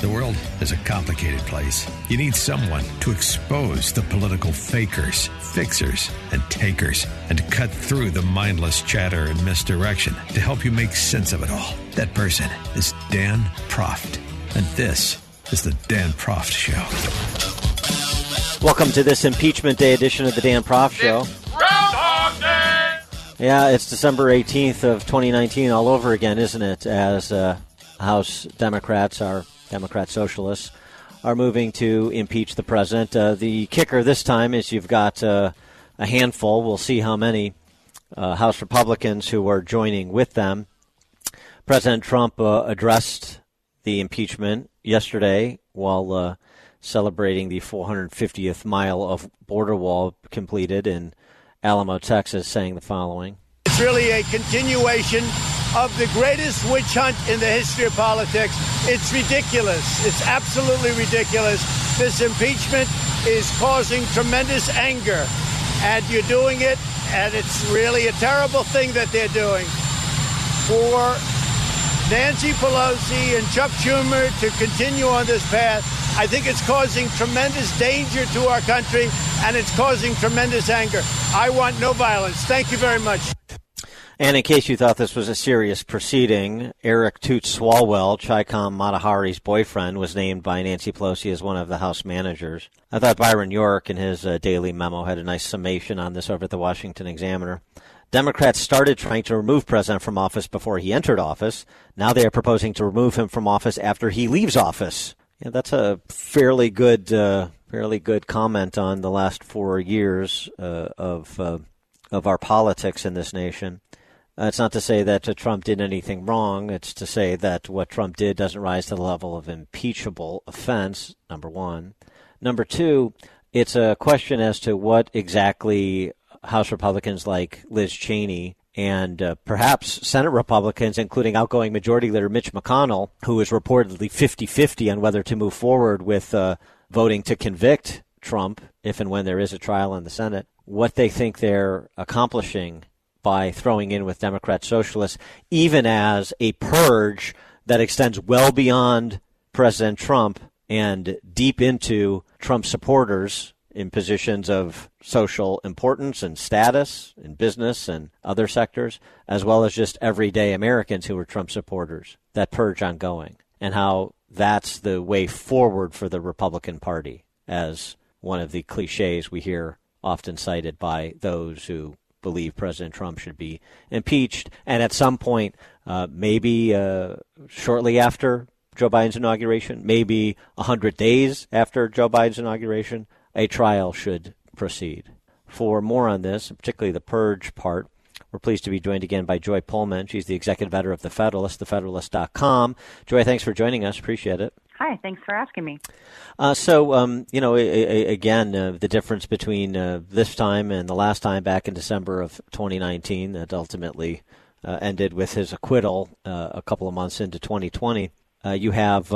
The world is a complicated place. You need someone to expose the political fakers, fixers, and takers, and to cut through the mindless chatter and misdirection to help you make sense of it all. That person is Dan Proft. And this is the Dan Proft Show. Welcome to this Impeachment Day edition of the Dan Proft Show. Yeah, it's December 18th of 2019 all over again, isn't it? As uh, House Democrats, our Democrat socialists, are moving to impeach the president. Uh, the kicker this time is you've got uh, a handful. We'll see how many uh, House Republicans who are joining with them. President Trump uh, addressed the impeachment yesterday while uh, celebrating the 450th mile of border wall completed in Alamo, Texas, saying the following. It's really a continuation of the greatest witch hunt in the history of politics. It's ridiculous. It's absolutely ridiculous. This impeachment is causing tremendous anger, and you're doing it, and it's really a terrible thing that they're doing. For Nancy Pelosi and Chuck Schumer to continue on this path, I think it's causing tremendous danger to our country and it's causing tremendous anger. I want no violence. Thank you very much. And in case you thought this was a serious proceeding, Eric Toots Swalwell, Chicom Mata Hari's boyfriend, was named by Nancy Pelosi as one of the House managers. I thought Byron York, in his uh, daily memo, had a nice summation on this over at the Washington Examiner. Democrats started trying to remove President from office before he entered office. Now they are proposing to remove him from office after he leaves office. Yeah, that's a fairly good, uh, fairly good comment on the last four years uh, of uh, of our politics in this nation. Uh, it's not to say that uh, Trump did anything wrong. It's to say that what Trump did doesn't rise to the level of impeachable offense. Number one. Number two, it's a question as to what exactly House Republicans like Liz Cheney and uh, perhaps Senate Republicans, including outgoing Majority Leader Mitch McConnell, who is reportedly 50 50 on whether to move forward with uh, voting to convict Trump if and when there is a trial in the Senate, what they think they're accomplishing by throwing in with Democrat socialists, even as a purge that extends well beyond President Trump and deep into Trump supporters in positions of social importance and status in business and other sectors, as well as just everyday Americans who are Trump supporters. That purge ongoing, and how that's the way forward for the Republican Party, as one of the cliches we hear often cited by those who believe President Trump should be impeached. And at some point, uh, maybe uh, shortly after Joe Biden's inauguration, maybe 100 days after Joe Biden's inauguration, a trial should proceed. For more on this, particularly the purge part, we're pleased to be joined again by Joy Pullmann. She's the executive editor of The Federalist, thefederalist.com. Joy, thanks for joining us. Appreciate it. Hi, thanks for asking me. Uh, so, um, you know, a, a, again, uh, the difference between uh, this time and the last time back in December of 2019 that ultimately uh, ended with his acquittal uh, a couple of months into 2020. Uh, you have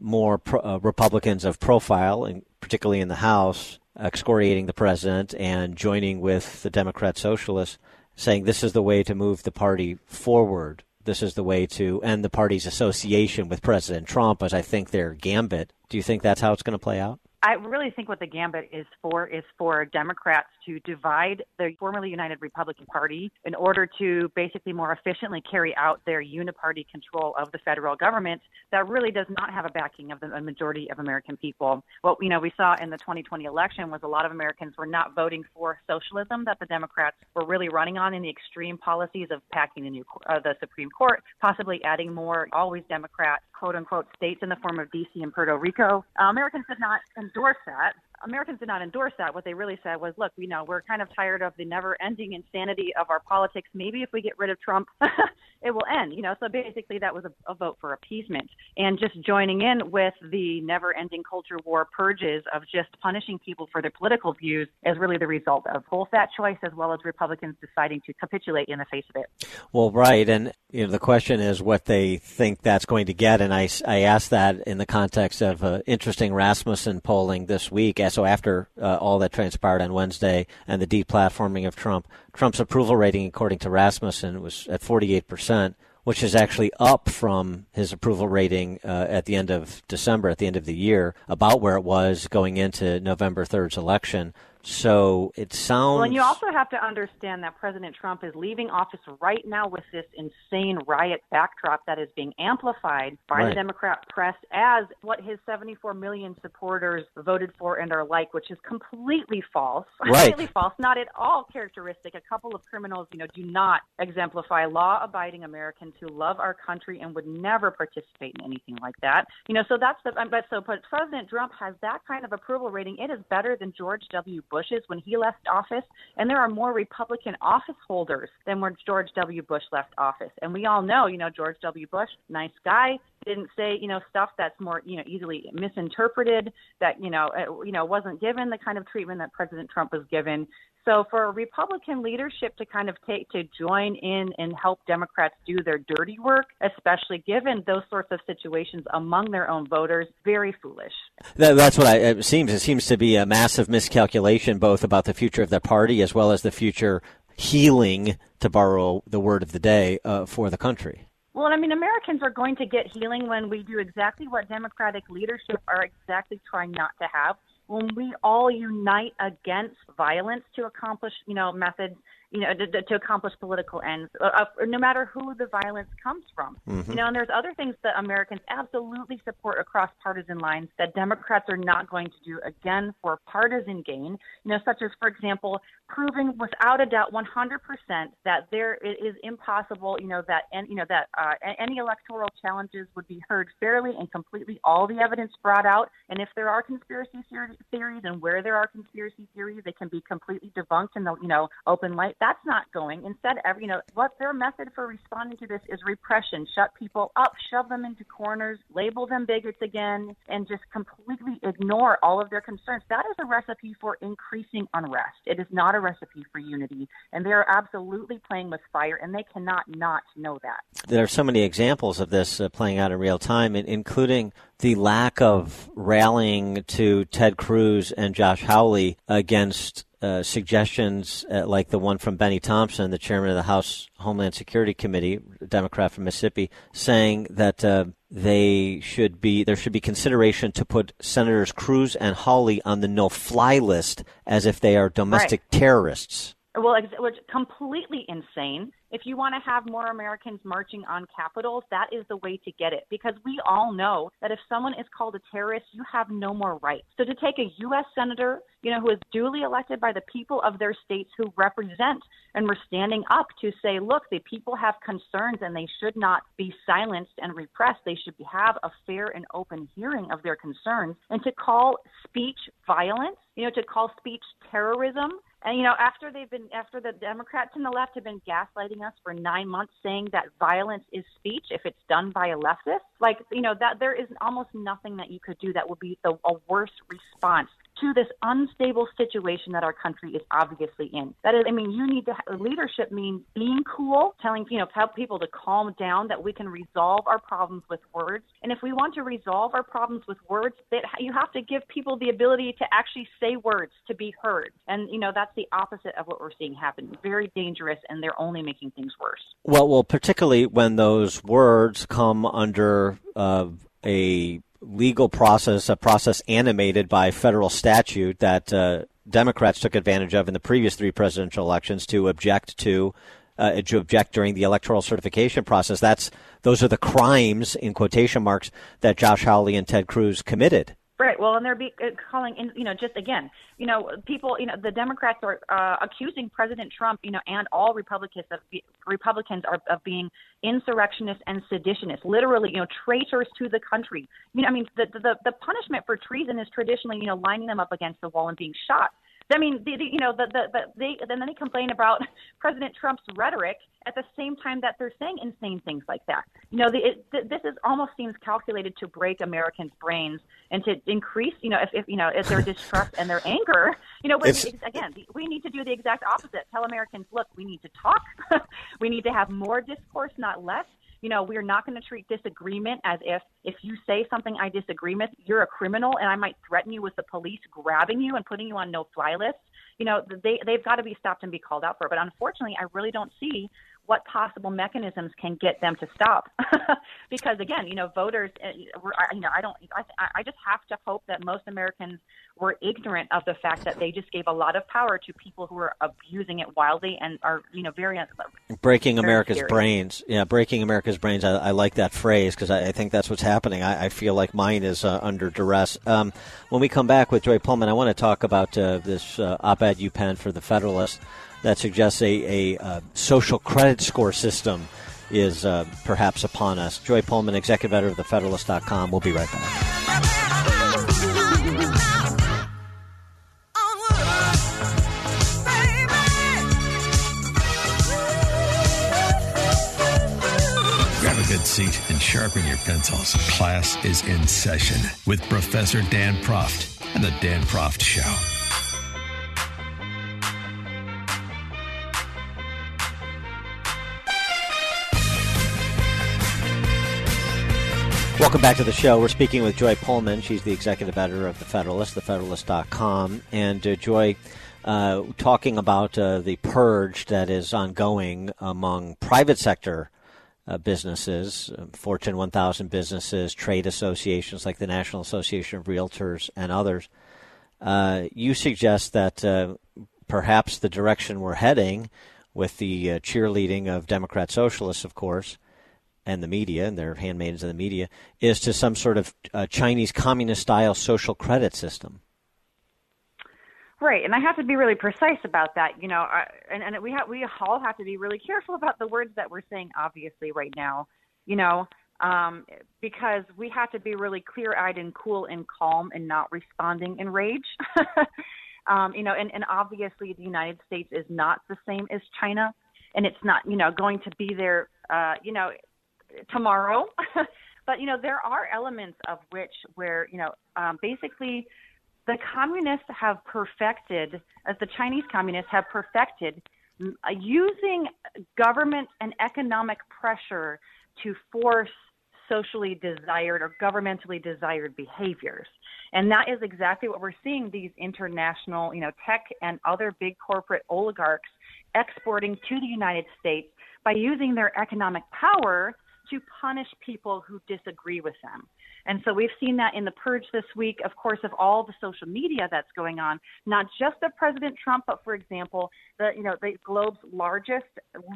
more pro- Republicans of profile, and particularly in the House, excoriating the president and joining with the Democrat socialists, saying this is the way to move the party forward. This is the way to end the party's association with President Trump, as I think their gambit. Do you think that's how it's going to play out? I really think what the gambit is for is for Democrats to divide the formerly United Republican Party in order to basically more efficiently carry out their uniparty control of the federal government that really does not have a backing of the majority of American people. What you know we saw in the 2020 election was a lot of Americans were not voting for socialism that the Democrats were really running on in the extreme policies of packing the new uh, the Supreme Court, possibly adding more always Democrat quote unquote states in the form of DC and Puerto Rico. Uh, Americans did not endorse that. Americans did not endorse that. What they really said was, look, you know, we're kind of tired of the never-ending insanity of our politics. Maybe if we get rid of Trump, it will end. You know, so basically that was a, a vote for appeasement and just joining in with the never-ending culture war purges of just punishing people for their political views is really the result of both that choice as well as Republicans deciding to capitulate in the face of it. Well, right, and you know the question is what they think that's going to get, and I I asked that in the context of uh, interesting Rasmussen polling this week. So after uh, all that transpired on Wednesday and the deplatforming of Trump, Trump's approval rating, according to Rasmussen, was at 48 percent which is actually up from his approval rating uh, at the end of December, at the end of the year, about where it was going into November 3rd's election. So it sounds. Well, and you also have to understand that President Trump is leaving office right now with this insane riot backdrop that is being amplified by right. the Democrat press as what his 74 million supporters voted for and are like, which is completely false. Right. completely false. Not at all characteristic. A couple of criminals, you know, do not exemplify law-abiding Americans who love our country and would never participate in anything like that. You know, so that's the. But so, but President Trump has that kind of approval rating. It is better than George W. When he left office, and there are more Republican office holders than when George W. Bush left office. And we all know, you know, George W. Bush, nice guy, didn't say, you know, stuff that's more, you know, easily misinterpreted, that, you know, you know, wasn't given the kind of treatment that President Trump was given. So for Republican leadership to kind of take to join in and help Democrats do their dirty work, especially given those sorts of situations among their own voters, very foolish. That, that's what I, it seems. It seems to be a massive miscalculation, both about the future of the party as well as the future healing, to borrow the word of the day, uh, for the country. Well, I mean, Americans are going to get healing when we do exactly what Democratic leadership are exactly trying not to have, when we all unite against violence to accomplish, you know, methods you know, to, to accomplish political ends, uh, uh, no matter who the violence comes from. Mm-hmm. You know, and there's other things that Americans absolutely support across partisan lines that Democrats are not going to do again for partisan gain. You know, such as, for example, proving without a doubt 100% that there it is impossible, you know, that and you know that uh, any electoral challenges would be heard fairly and completely, all the evidence brought out, and if there are conspiracy theories and where there are conspiracy theories, they can be completely debunked in the you know open light that's not going. Instead, every, you know, what their method for responding to this is repression. Shut people up, shove them into corners, label them bigots again, and just completely ignore all of their concerns. That is a recipe for increasing unrest. It is not a recipe for unity. And they are absolutely playing with fire, and they cannot not know that. There are so many examples of this uh, playing out in real time, including the lack of rallying to Ted Cruz and Josh Hawley against uh, suggestions uh, like the one from Bennie Thompson, the chairman of the House Homeland Security Committee, Democrat from Mississippi, saying that uh, they should be there should be consideration to put Senators Cruz and Hawley on the no-fly list as if they are domestic right. terrorists. Well, which completely insane. If you want to have more Americans marching on capitals, that is the way to get it. Because we all know that if someone is called a terrorist, you have no more rights. So to take a U.S. senator, you know, who is duly elected by the people of their states who represent and we're standing up to say, look, the people have concerns and they should not be silenced and repressed. They should have a fair and open hearing of their concerns. And to call speech violence, you know, to call speech terrorism, and you know, after they've been after the Democrats and the left have been gaslighting us for nine months, saying that violence is speech if it's done by a leftist, like you know that there is almost nothing that you could do that would be the, a worse response to this unstable situation that our country is obviously in. That is, I mean, you need to leadership means being cool, telling you know tell people to calm down, that we can resolve our problems with words. And if we want to resolve our problems with words, that you have to give people the ability to actually say words to be heard. And you know that's the opposite of what we're seeing happen. Very dangerous, and they're only making things worse. Well, well, particularly when those words come under uh, a legal process, a process animated by federal statute that uh, Democrats took advantage of in the previous three presidential elections to object to. Uh, to object during the electoral certification process. That's those are the crimes in quotation marks that Josh Hawley and Ted Cruz committed Right. Well, and they're be, uh, calling in, you know, just again, you know, people, you know, the Democrats are uh, accusing President Trump, you know, and all Republicans of be, Republicans are, of being insurrectionists and seditionists, literally, you know, traitors to the country. You know, I mean, the the the punishment for treason is traditionally, you know, lining them up against the wall and being shot. I mean, the, the, you know, the, the, the, they then they complain about President Trump's rhetoric at the same time that they're saying insane things like that. You know, the, it, this is almost seems calculated to break Americans' brains and to increase, you know, if, if you know, if their distrust and their anger. You know, but again, we need to do the exact opposite. Tell Americans, look, we need to talk. we need to have more discourse, not less you know, we're not going to treat disagreement as if if you say something I disagree with, you're a criminal and I might threaten you with the police grabbing you and putting you on no fly list. You know, they they've got to be stopped and be called out for. But unfortunately, I really don't see what possible mechanisms can get them to stop. Because again you know voters uh, you know i don't I, I just have to hope that most americans were ignorant of the fact that they just gave a lot of power to people who are abusing it wildly and are you know very breaking very america's brains. Yeah breaking america's brains. I, I like that phrase because I, I, think that's what's happening. I, I feel like mine is uh, under duress. Um, when we come back with joy Pullmann, i want to talk about uh, this uh, op-ed you penned for the federalist that suggests a, a uh, social credit score system is uh, perhaps upon us. Joy Pullmann, executive editor of TheFederalist.com. We'll be right back. Seat and sharpen your pencils. Class is in session with Professor Dan Proft and The Dan Proft Show. Welcome back to the show. We're speaking with Joy Pullmann. She's the executive editor of The Federalist, thefederalist.com. And uh, Joy, uh, talking about uh, the purge that is ongoing among private sector uh, businesses, uh, Fortune 1000 businesses, trade associations like the National Association of Realtors, and others. Uh, you suggest that perhaps the direction we're heading with the cheerleading of Democrat socialists, of course, and the media, and their handmaidens of the media, is to some sort of uh, Chinese communist style social credit system. Right, and I have to be really precise about that. You know, I, and and we have we all have to be really careful about the words that we're saying. Obviously, right now, you know, um, because we have to be really clear-eyed and cool and calm and not responding in rage. um, you know, and and obviously, the United States is not the same as China, and it's not you know going to be there. Uh, you know, tomorrow. but you know, there are elements of which where you know, um, basically, the communists have perfected, as the Chinese communists have perfected, uh, using government and economic pressure to force socially desired or governmentally desired behaviors. And that is exactly what we're seeing these international, you know, tech and other big corporate oligarchs exporting to the United States by using their economic power to punish people who disagree with them. And so we've seen that in the purge this week, of course, of all the social media that's going on, not just of President Trump, but for example, the you know the globe's largest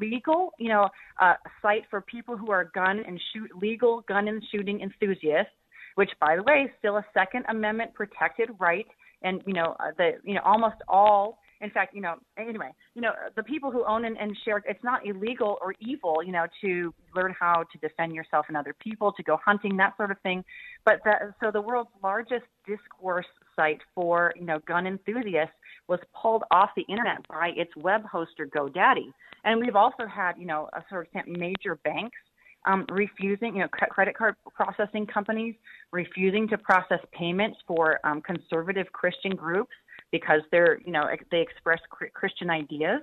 legal you know uh, site for people who are gun and shoot legal gun and shooting enthusiasts, which by the way is still a Second Amendment protected right, and you know uh, the you know almost all in fact, you know, anyway, you know, the people who own and, and share, it's not illegal or evil, you know, to learn how to defend yourself and other people, to go hunting, that sort of thing. But the, so the world's largest discourse site for, you know, gun enthusiasts was pulled off the internet by its web hoster GoDaddy. And we've also had, you know, a sort of major banks um, refusing, you know, credit card processing companies refusing to process payments for um, conservative Christian groups because they're you know they express Christian ideas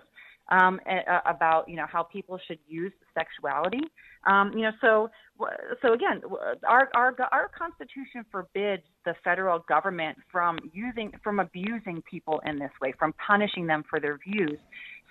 um, about you know how people should use sexuality. Um, you know, so so again, our our our Constitution forbids the federal government from using from abusing people in this way, from punishing them for their views.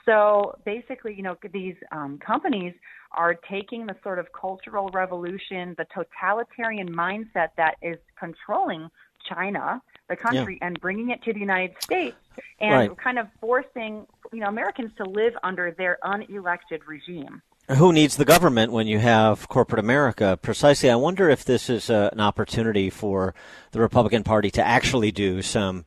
So basically, you know, these um, companies are taking the sort of cultural revolution, the totalitarian mindset that is controlling China the country yeah. and bringing it to the United States and right. kind of forcing you know Americans to live under their unelected regime. who needs the government when you have corporate America? Precisely. I wonder if this is uh, an opportunity for the Republican Party to actually do some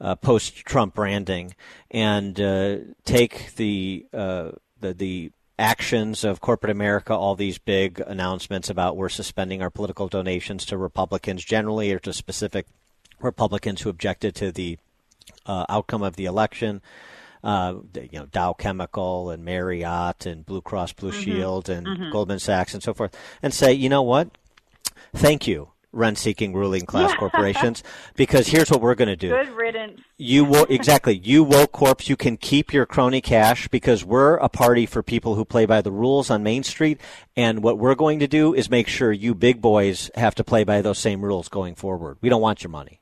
uh, post-Trump branding and uh, take the, uh, the the actions of corporate America, all these big announcements about we're suspending our political donations to Republicans generally or to specific Republicans who objected to the uh, outcome of the election uh, you know Dow Chemical and Marriott and Blue Cross Blue mm-hmm. Shield and mm-hmm. Goldman Sachs and so forth, and say, you know what? Thank you, rent-seeking ruling class corporations, because here's what we're going to do. Good riddance. You will exactly. You woke corps. You can keep your crony cash because we're a party for people who play by the rules on Main Street, and what we're going to do is make sure you big boys have to play by those same rules going forward. We don't want your money.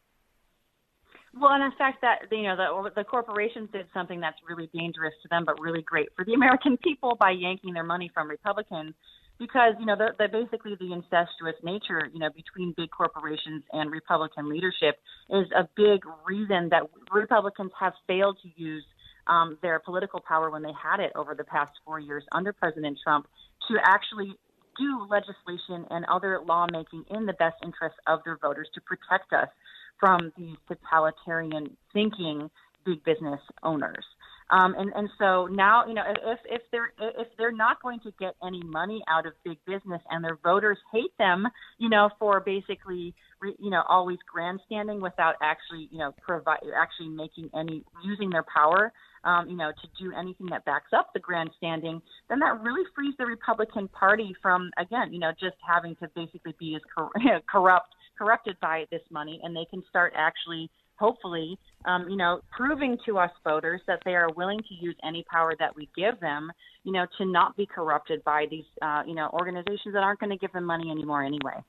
Well, and in fact, that you know the the corporations did something that's really dangerous to them, but really great for the American people by yanking their money from Republicans, because you know the, the basically the incestuous nature you know between big corporations and Republican leadership is a big reason that Republicans have failed to use um, their political power when they had it over the past four years under President Trump to actually do legislation and other lawmaking in the best interests of their voters to protect us from these totalitarian thinking big business owners. Um, and and so now you know if if they're if they're not going to get any money out of big business and their voters hate them you know for basically you know always grandstanding without actually you know provide actually making any using their power um, you know to do anything that backs up the grandstanding then that really frees the Republican Party from again you know just having to basically be as cor- corrupt corrupted by this money, and they can start actually, hopefully, um, you know, proving to us voters that they are willing to use any power that we give them, you know, to not be corrupted by these, uh, you know, organizations that aren't going to give them money anymore anyway.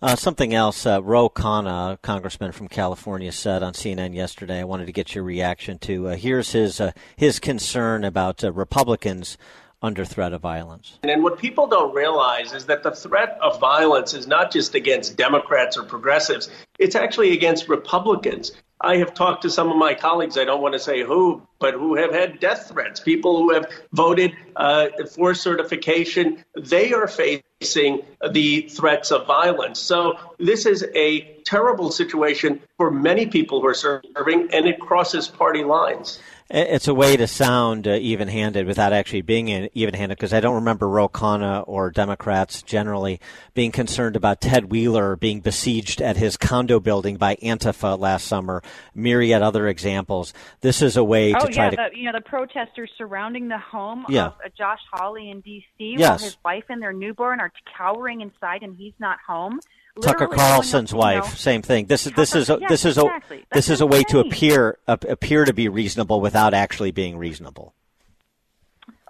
Uh, something else, uh, Ro Khanna, congressman from California, said on CNN yesterday. I wanted to get your reaction to. Uh, here's his uh, his concern about uh, Republicans under threat of violence. And what people don't realize is that the threat of violence is not just against Democrats or progressives, it's actually against Republicans. I have talked to some of my colleagues, I don't want to say who, but who have had death threats, people who have voted uh, for certification. They are facing the threats of violence. So this is a terrible situation for many people who are serving, and it crosses party lines. It's a way to sound uh, even-handed without actually being even-handed, because I don't remember Ro Khanna or Democrats generally being concerned about Ted Wheeler being besieged at his condo building by Antifa last summer. Myriad other examples. This is a way oh, to try yeah, to. The, you know, the protesters surrounding the home yeah. of uh, Josh Hawley in D.C. Yes. while his wife and their newborn are cowering inside, and he's not home. Tucker Carlson's wife, know, same thing. This is this is a, this is a exactly. this is a way to appear appear to be reasonable without actually being reasonable.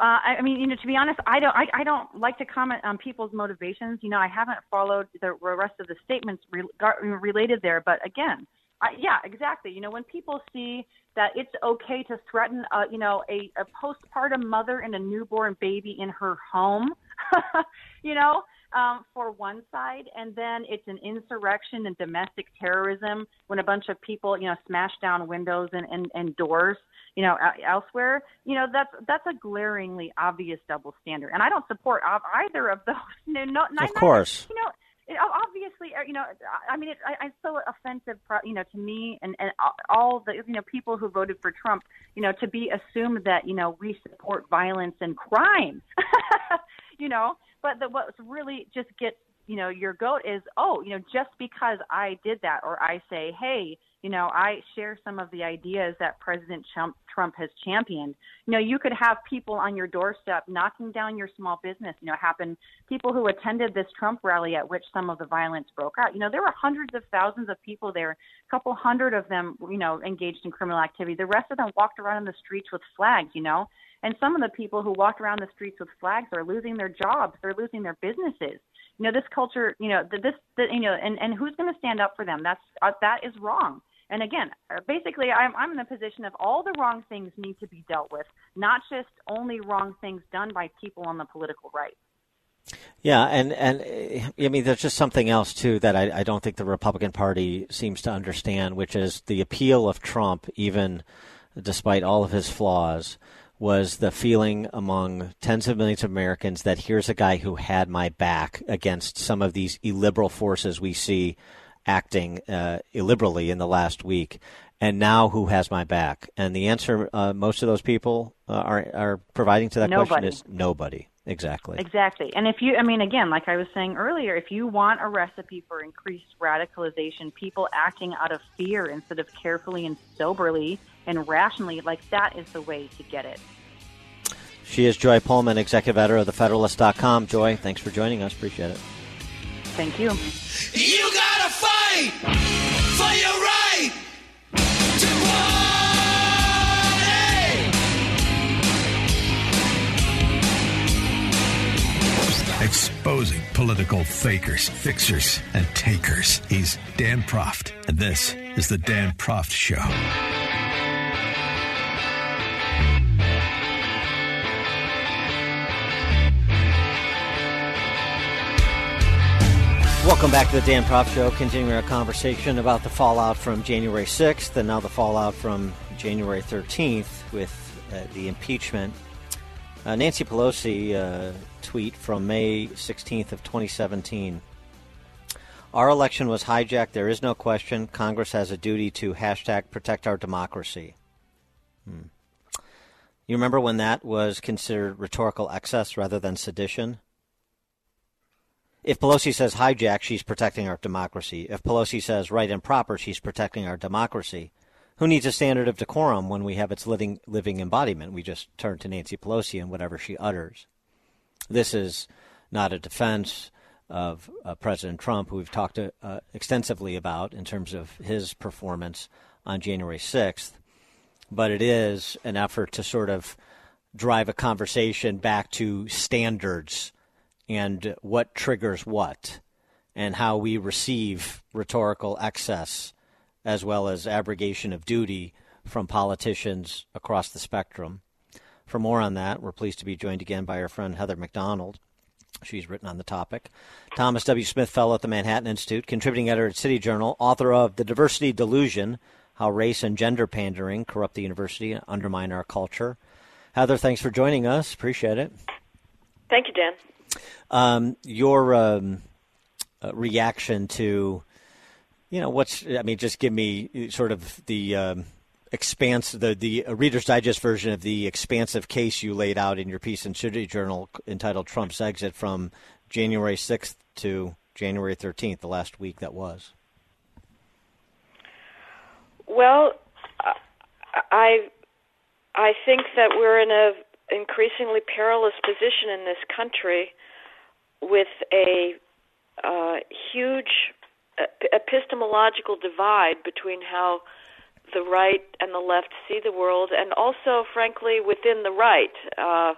Uh, I mean, you know, to be honest, I don't, I, I don't like to comment on people's motivations. You know, I haven't followed the rest of the statements re- related there, but again, I, yeah, exactly. You know, when people see that it's okay to threaten, uh, you know, a, a postpartum mother and a newborn baby in her home, you know, um, for one side, and then it's an insurrection and domestic terrorism when a bunch of people, you know, smash down windows and, and, and doors, you know, elsewhere. You know, that's that's a glaringly obvious double standard, and I don't support either of those. No, no, of course. you know, it, obviously, uh, you know, I mean, it, I, it's so offensive, you know, to me and, and all the, you know, people who voted for Trump, you know, to be assumed that, you know, we support violence and crime, you know, but the, what's really just gets you know your goat is oh you know just because I did that or I say hey you know I share some of the ideas that President Trump Trump has championed. You know you could have people on your doorstep knocking down your small business. You know happen people who attended this Trump rally at which some of the violence broke out. You know there were hundreds of thousands of people there. A couple hundred of them you know engaged in criminal activity. The rest of them walked around in the streets with flags. You know and some of the people who walk around the streets with flags are losing their jobs. They're losing their businesses. You know, this culture, you know, this, the, you know, and, and who's going to stand up for them? That's, uh, that is wrong. And again, uh, basically, I'm, I'm in the position of all the wrong things need to be dealt with, not just only wrong things done by people on the political right. Yeah, and and I mean, there's just something else too that I, I don't think the Republican Party seems to understand, which is the appeal of Trump, even despite all of his flaws, was the feeling among tens of millions of Americans that here's a guy who had my back against some of these illiberal forces we see acting uh, illiberally in the last week, and now who has my back? And the answer uh, most of those people uh, are are providing to that nobody. question is nobody. Exactly. Exactly. And if you, I mean, again, like I was saying earlier, if you want a recipe for increased radicalization, people acting out of fear instead of carefully and soberly and rationally, like that is the way to get it. She is Joy Pullmann, executive editor of TheFederalist.com. Joy, thanks for joining us. Appreciate it. Thank you. You gotta Exposing political fakers, fixers, and takers. He's Dan Proft, and this is the Dan Proft Show. Welcome back to the Dan Proft Show, continuing our conversation about the fallout from January 6th and now the fallout from January 13th with uh, the impeachment. Uh, Nancy Pelosi uh, tweet from May 16th of 2017. Our election was hijacked. There is no question. Congress has a duty to hashtag protect our democracy. Hmm. You remember when that was considered rhetorical excess rather than sedition? If Pelosi says hijack, she's protecting our democracy. If Pelosi says right and proper, she's protecting our democracy. Who needs a standard of decorum when we have its living, living embodiment? We just turn to Nancy Pelosi and whatever she utters. This is not a defense of uh, President Trump, who we've talked uh, extensively about in terms of his performance on January 6th, but it is an effort to sort of drive a conversation back to standards and what triggers what, and how we receive rhetorical excess as well as abrogation of duty from politicians across the spectrum. For more on that, we're pleased to be joined again by our friend Heather Mac Donald. She's written on the topic. Thomas W. Smith Fellow at the Manhattan Institute, contributing editor at City Journal, author of The Diversity Delusion How Race and Gender Pandering Corrupt the University and Undermine Our Culture. Heather, thanks for joining us. Appreciate it. Thank you, Dan. Um, your um, uh, reaction to, you know, what's, I mean, just give me sort of the um, expanse, the, the Reader's Digest version of the expansive case you laid out in your piece in City Journal entitled Trump's Exit from January 6th to January 13th, the last week that was. Well, I I think that we're in a increasingly perilous position in this country with a uh, huge epistemological divide between how the right and the left see the world, and also, frankly, within the right. Uh,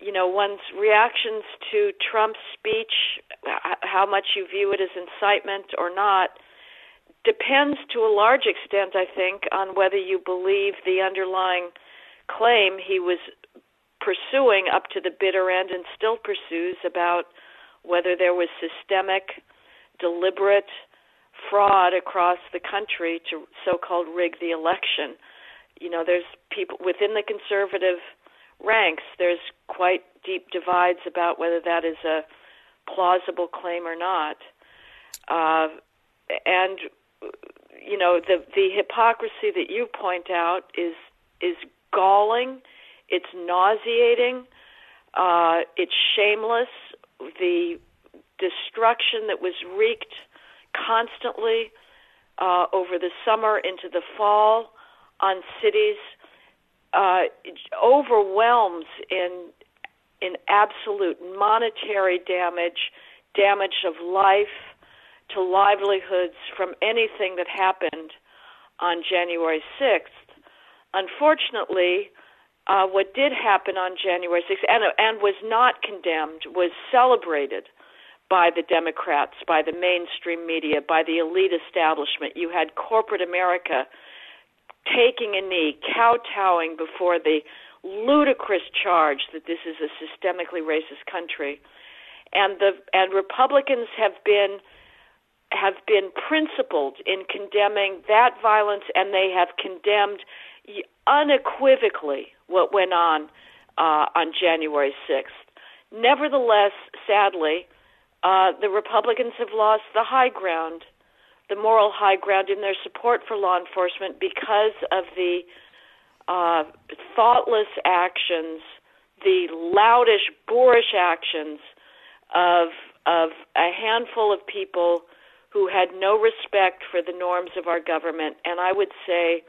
you know, one's reactions to Trump's speech, how much you view it as incitement or not, depends to a large extent, I think, on whether you believe the underlying claim he was pursuing up to the bitter end and still pursues about whether there was systemic, deliberate fraud across the country to so-called rig the election. You know, there's people within the conservative ranks. There's quite deep divides about whether that is a plausible claim or not. Uh, and you know, the the hypocrisy that you point out is is galling it's nauseating. Uh, it's shameless. The destruction that was wreaked constantly uh, over the summer into the fall on cities uh, overwhelms in in absolute monetary damage, damage of life to livelihoods from anything that happened on January 6th. Unfortunately, uh, what did happen on January 6th and, and was not condemned was celebrated by the Democrats, by the mainstream media, by the elite establishment. You had corporate America taking a knee, kowtowing before the ludicrous charge that this is a systemically racist country. And the and Republicans have been have been principled in condemning that violence and they have condemned unequivocally what went on uh, on January 6th. Nevertheless, sadly, uh, the Republicans have lost the high ground, the moral high ground in their support for law enforcement because of the uh, thoughtless actions, the loutish, boorish actions of of a handful of people who had no respect for the norms of our government, and I would say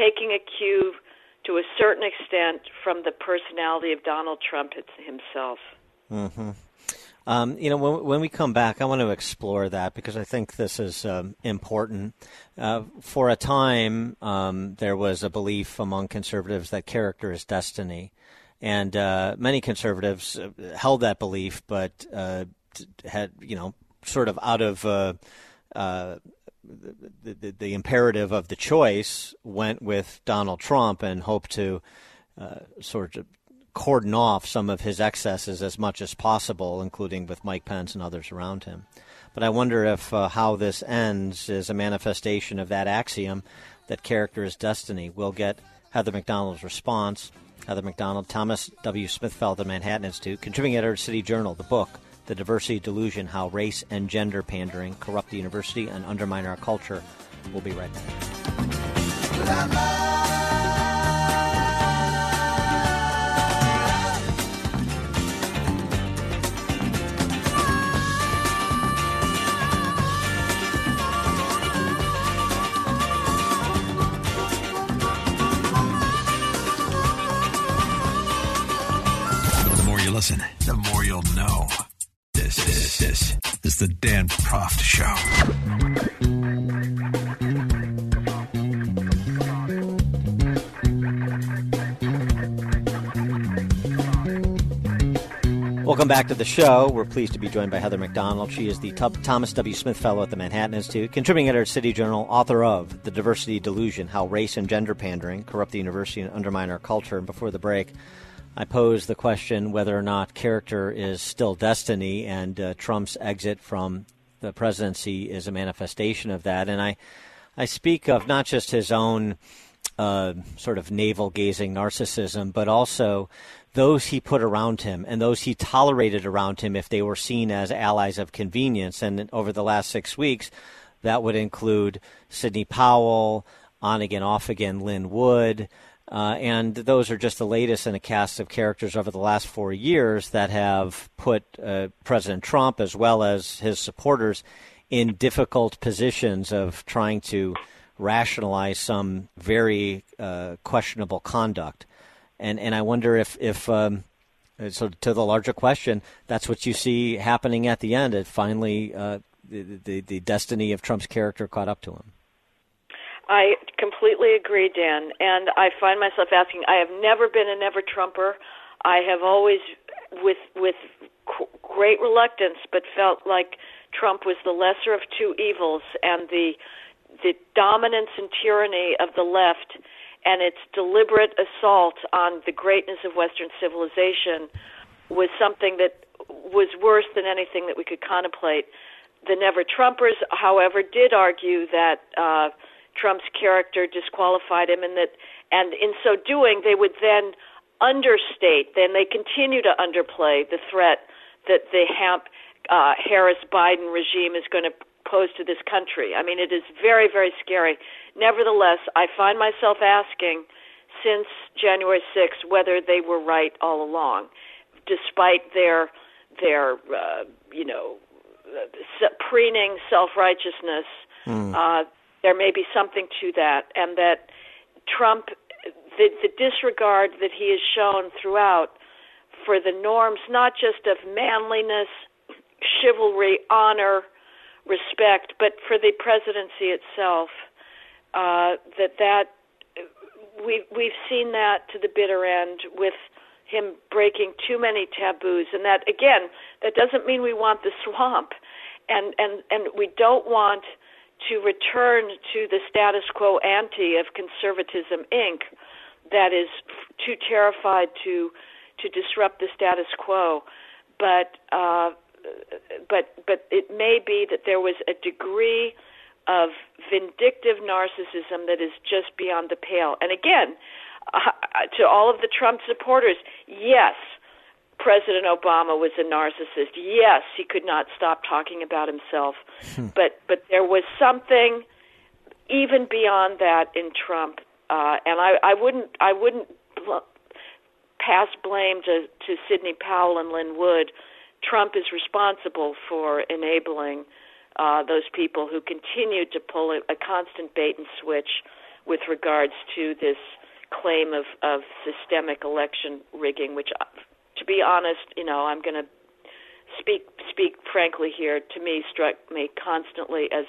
taking a cue to a certain extent from the personality of Donald Trump himself. Mm-hmm. Um, you know, when, when, we come back, I want to explore that because I think this is um, important. Uh, for a time, um, there was a belief among conservatives that character is destiny. And uh, many conservatives uh, held that belief, but uh, had, you know, sort of out of uh, uh, the, the, the, imperative of the choice, went with Donald Trump and hoped to sort of cordon off some of his excesses as much as possible, including with Mike Pence and others around him. But I wonder if uh, how this ends is a manifestation of that axiom that character is destiny. We'll get Heather Mac Donald's response. Heather Mac Donald, Thomas W. Smithfeld, the Manhattan Institute, contributing editor of City Journal, the book, The Diversity Delusion How Race and Gender Pandering Corrupt the University and Undermine Our Culture. We'll be right back. listen, the more you'll know. This, this, this is the Dan Proft Show. Welcome back to the show. We're pleased to be joined by Heather Mac Donald. She is the Thomas W. Smith Fellow at the Manhattan Institute, contributing editor at City Journal, author of The Diversity Delusion How Race and Gender Pandering Corrupt the University and Undermine Our Culture. And before the break, I pose the question whether or not character is still destiny, and uh, Trump's exit from the presidency is a manifestation of that. And I, I speak of not just his own uh, sort of navel gazing narcissism, but also those he put around him and those he tolerated around him if they were seen as allies of convenience. And over the last six weeks, that would include Sidney Powell, on again, off again, Lin Wood. Uh, and those are just the latest in a cast of characters over the last four years that have put uh, President Trump as well as his supporters in difficult positions of trying to rationalize some very uh, questionable conduct. And and I wonder if if um, so to the larger question, that's what you see happening at the end. It finally uh, the, the the destiny of Trump's character caught up to him. I completely agree, Dan. And I find myself asking. I have never been a never Trumper. I have always, with with great reluctance, but felt like Trump was the lesser of two evils, and the the dominance and tyranny of the left, and its deliberate assault on the greatness of Western civilization was something that was worse than anything that we could contemplate. The Never Trumpers, however, did argue that. Uh, Trump's character disqualified him, and that and in so doing they would then understate, then they continue to underplay the threat that the Hamp uh, Harris Biden regime is going to pose to this country. I mean, it is very very scary. Nevertheless, I find myself asking since January 6th whether they were right all along, despite their their uh, you know preening self righteousness. Mm. Uh, there may be something to that, and that Trump, the, the disregard that he has shown throughout for the norms, not just of manliness, chivalry, honor, respect, but for the presidency itself, uh, that that we we've seen that to the bitter end with him breaking too many taboos, and that again, that doesn't mean we want the swamp, and and and we don't want to return to the status quo ante of conservatism inc that is too terrified to to disrupt the status quo but uh, but but it may be that there was a degree of vindictive narcissism that is just beyond the pale. And again, uh, to all of the Trump supporters, yes, President Obama was a narcissist. Yes, he could not stop talking about himself. Hmm. But but there was something even beyond that in Trump, uh, and I, I wouldn't I wouldn't pass blame to to Sidney Powell and Lin Wood. Trump is responsible for enabling uh, those people who continue to pull a, a constant bait and switch with regards to this claim of, of systemic election rigging, which, to be honest, you know, I'm going to speak speak frankly here. To me, struck me constantly as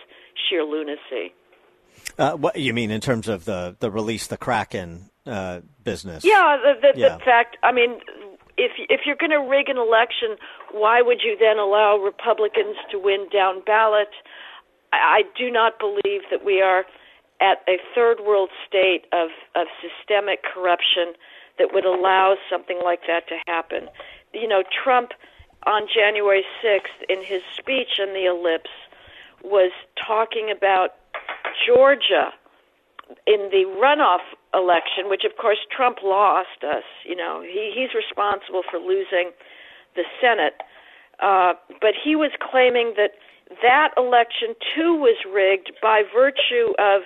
sheer lunacy. Uh, what you mean in terms of the the release the Kraken uh, business? Yeah, the, the, yeah. the fact. I mean, if if you're going to rig an election, why would you then allow Republicans to win down ballot? I, I do not believe that we are at a third world state of of systemic corruption that would allow something like that to happen. You know, Trump on January 6th in his speech in the ellipse was talking about Georgia in the runoff election, which of course Trump lost us. You know, he, he's responsible for losing the Senate. Uh, but he was claiming that that election too was rigged by virtue of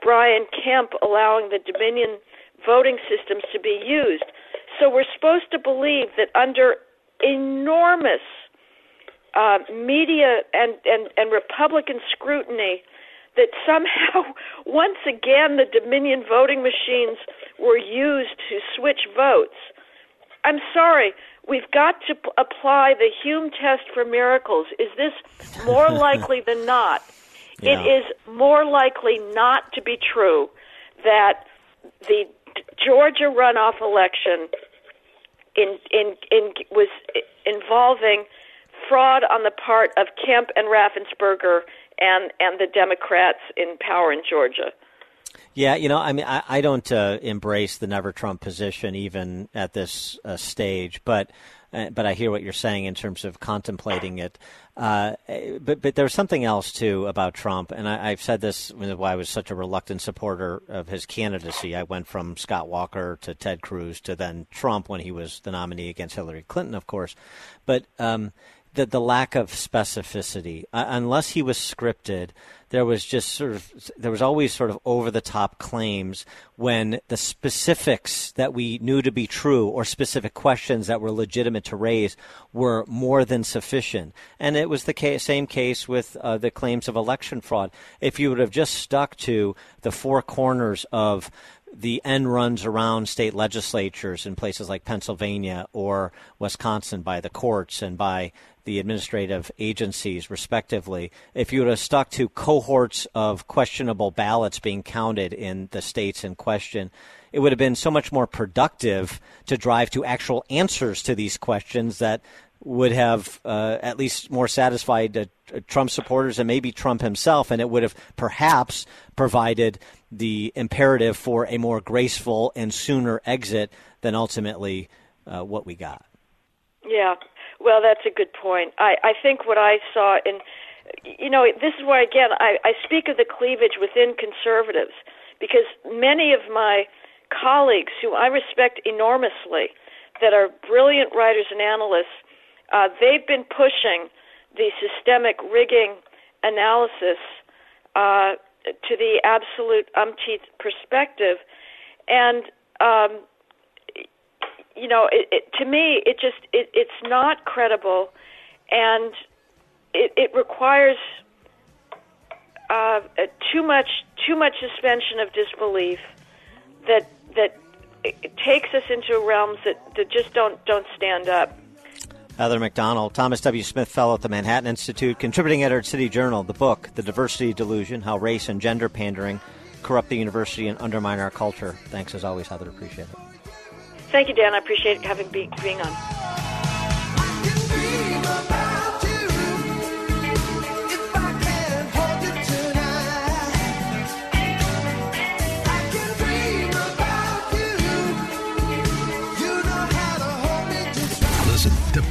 Brian Kemp allowing the Dominion voting systems to be used. So we're supposed to believe that under enormous uh, media and, and, and Republican scrutiny, that somehow, once again, the Dominion voting machines were used to switch votes. I'm sorry, we've got to p- apply the Hume test for miracles. Is this more likely than not? Yeah. It is more likely not to be true that the Georgia runoff election in, in, in, was involving fraud on the part of Kemp and Raffensperger and and the Democrats in power in Georgia. Yeah, you know, I mean, I, I don't uh, embrace the never Trump position even at this uh, stage, but uh, but I hear what you're saying in terms of contemplating it. Uh, but but there's something else too about Trump, and I, have said this why I was such a reluctant supporter of his candidacy. I went from Scott Walker to Ted Cruz to then Trump when he was the nominee against Hillary Clinton, of course. But um, the the lack of specificity. Uh, unless he was scripted, there was just sort of there was always sort of over the top claims when the specifics that we knew to be true or specific questions that were legitimate to raise were more than sufficient. And it was the case, same case with uh, the claims of election fraud. If you would have just stuck to the four corners of the end runs around state legislatures in places like Pennsylvania or Wisconsin by the courts and by the administrative agencies, respectively, if you would have stuck to cohorts of questionable ballots being counted in the states in question, it would have been so much more productive to drive to actual answers to these questions that would have uh, at least more satisfied uh, Trump supporters and maybe Trump himself, and it would have perhaps provided the imperative for a more graceful and sooner exit than ultimately uh, what we got. Yeah, well, that's a good point. I, I think what I saw in, you know, this is why, again, I, I speak of the cleavage within conservatives because many of my colleagues who I respect enormously, that are brilliant writers and analysts, uh, they've been pushing the systemic rigging analysis uh, to the absolute umpteenth perspective. And um, you know, it, it, to me, it just it, it's not credible, and it, it requires uh, too much too much suspension of disbelief that that takes us into realms that, that just don't don't stand up. Heather Mac Donald, Thomas W. Smith Fellow at the Manhattan Institute, contributing editor at City Journal, the book, The Diversity Delusion How Race and Gender Pandering Corrupt the University and Undermine Our Culture. Thanks as always, Heather. Appreciate it. Thank you, Dan. I appreciate having be, being on.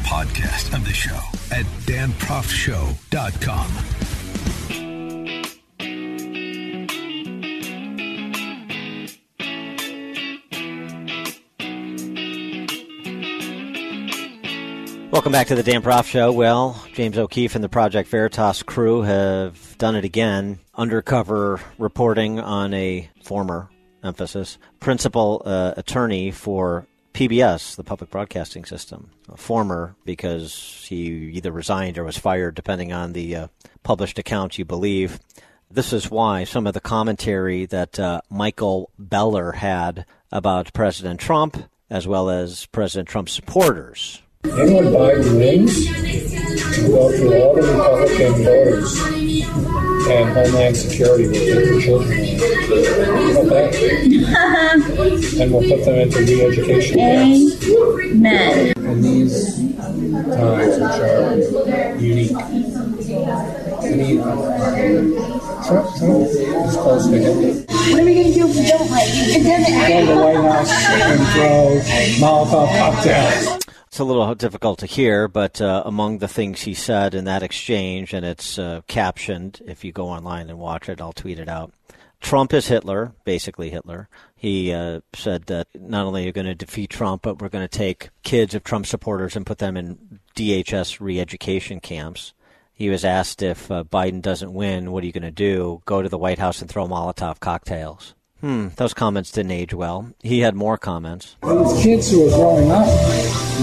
podcast of the show at danproftshow.com. Welcome back to the Dan Proft Show. Well, James O'Keefe and the Project Veritas crew have done it again, undercover reporting on a former emphasis principal uh, attorney for PBS, the public broadcasting system. Former because he either resigned or was fired, depending on the uh, published account you believe. This is why some of the commentary that uh, Michael Beller had about President Trump, as well as President Trump's supporters, Biden wins, we'll go through all the Republican voters and Homeland Security will take the children away. and we'll put them into re-education camps. Amen. In these times, which are unique, I mean, Trump, Trump is close to Hitler. What are we going to do if we don't like it? It doesn't Go to the White House and throw Molotov cocktails. It's a little difficult to hear, but uh, among the things he said in that exchange, and it's uh, captioned, if you go online and watch it, I'll tweet it out. Trump is Hitler, basically Hitler. He uh, said that not only are you going to defeat Trump, but we're going to take kids of Trump supporters and put them in DHS re education camps. He was asked if uh, Biden doesn't win, what are you going to do? Go to the White House and throw Molotov cocktails. Hmm, those comments didn't age well. He had more comments. These kids who are growing up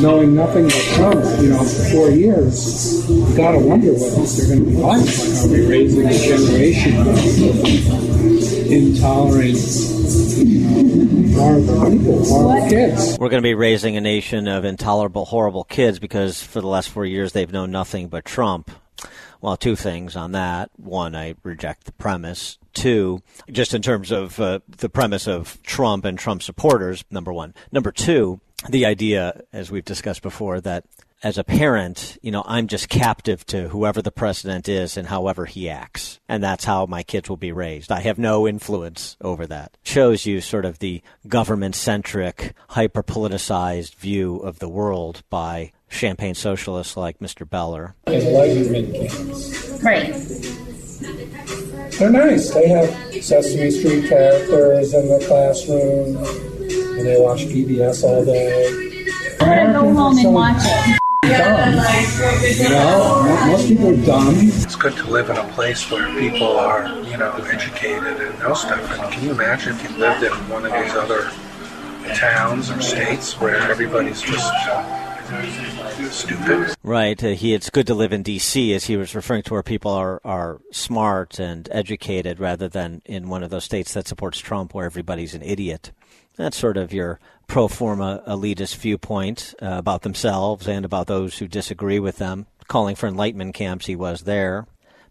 knowing nothing but Trump, you know, for four years, you got to wonder what they're going to be like. Are we raising a generation of intolerant, horrible people, horrible kids? We're going to be raising a nation of intolerable, horrible kids because for the last four years they've known nothing but Trump. Well, two things on that. One, I reject the premise. Two, just in terms of uh, the premise of Trump and Trump supporters, number one. Number two, the idea, as we've discussed before, that as a parent, you know, I'm just captive to whoever the president is and however he acts. And that's how my kids will be raised. I have no influence over that. Shows you sort of the government centric, hyper politicized view of the world by champagne socialists like Mr. Beller. Enlightenment camps. Right. They're nice. They have Sesame Street characters in the classroom, and they watch PBS all day. I'm going to go home and watch it. Dumb. You know, most people are dumb. It's good to live in a place where people are, you know, educated and know stuff. And can you imagine if you lived in one of these other towns or states where everybody's just stupid? Right. Uh, he, it's good to live in D.C. as he was referring to where people are, are smart and educated rather than in one of those states that supports Trump where everybody's an idiot. That's sort of your pro forma elitist viewpoint uh, about themselves and about those who disagree with them. Calling for enlightenment camps, he was there.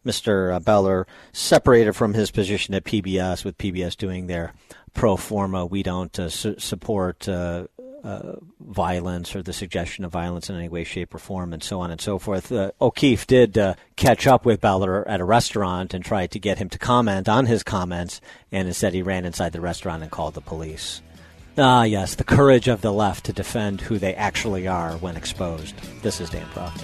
Mr. Beller separated from his position at PBS, with PBS doing their pro forma, we don't uh, su- support uh, uh, violence or the suggestion of violence in any way, shape, or form, and so on and so forth. Uh, O'Keefe did uh, catch up with Beller at a restaurant and tried to get him to comment on his comments, and instead he ran inside the restaurant and called the police. Ah, yes, the courage of the left to defend who they actually are when exposed. This is Dan Proft.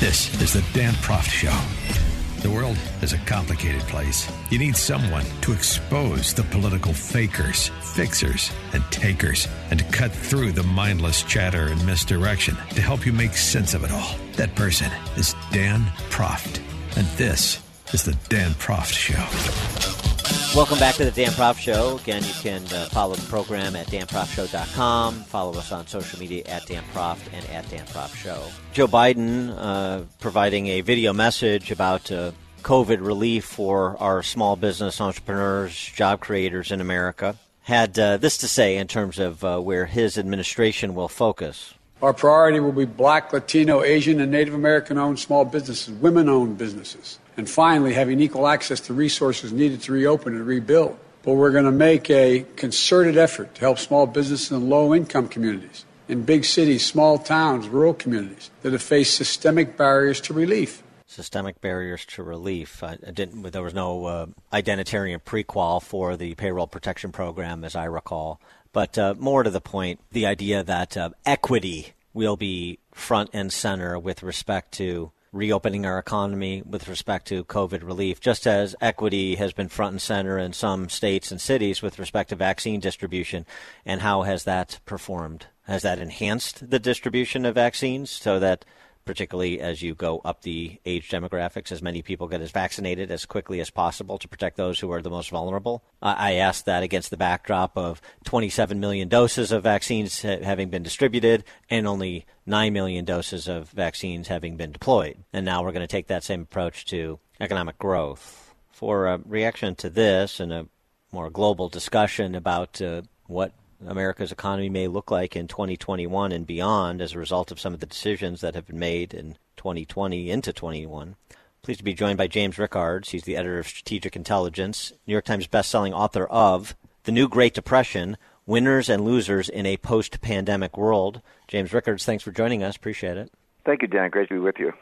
This is the Dan Proft Show. The world is a complicated place. You need someone to expose the political fakers, fixers, and takers, and to cut through the mindless chatter and misdirection to help you make sense of it all. That person is Dan Proft. And this is the Dan Proft Show. Welcome back to the Dan Proft Show. Again, you can uh, follow the program at danproftshow.com. Follow us on social media at Dan Proft and at Dan Proft Show. Joe Biden uh, providing a video message about uh, COVID relief for our small business entrepreneurs, job creators in America. Had uh, this to say in terms of uh, where his administration will focus. Our priority will be black, Latino, Asian, and Native American owned small businesses, women owned businesses. And finally, having equal access to resources needed to reopen and rebuild. But we're going to make a concerted effort to help small businesses in low income communities, in big cities, small towns, rural communities that have faced systemic barriers to relief. Systemic barriers to relief. I, didn't. There was no uh, identitarian prequel for the payroll protection program, as I recall. But uh, more to the point, the idea that uh, equity will be front and center with respect to reopening our economy with respect to COVID relief, just as equity has been front and center in some states and cities with respect to vaccine distribution. And how has that performed? Has that enhanced the distribution of vaccines so that particularly as you go up the age demographics, as many people get as vaccinated as quickly as possible to protect those who are the most vulnerable. I ask that against the backdrop of 27 million doses of vaccines having been distributed and only 9 million doses of vaccines having been deployed. And now we're going to take that same approach to economic growth. For a reaction to this and a more global discussion about uh, what America's economy may look like in 2021 and beyond as a result of some of the decisions that have been made in 2020 into 21. Pleased to be joined by James Rickards. He's the editor of Strategic Intelligence, New York Times bestselling author of The New Great Depression Winners and Losers in a Post Pandemic World. James Rickards, thanks for joining us. Appreciate it. Thank you, Dan. Great to be with you.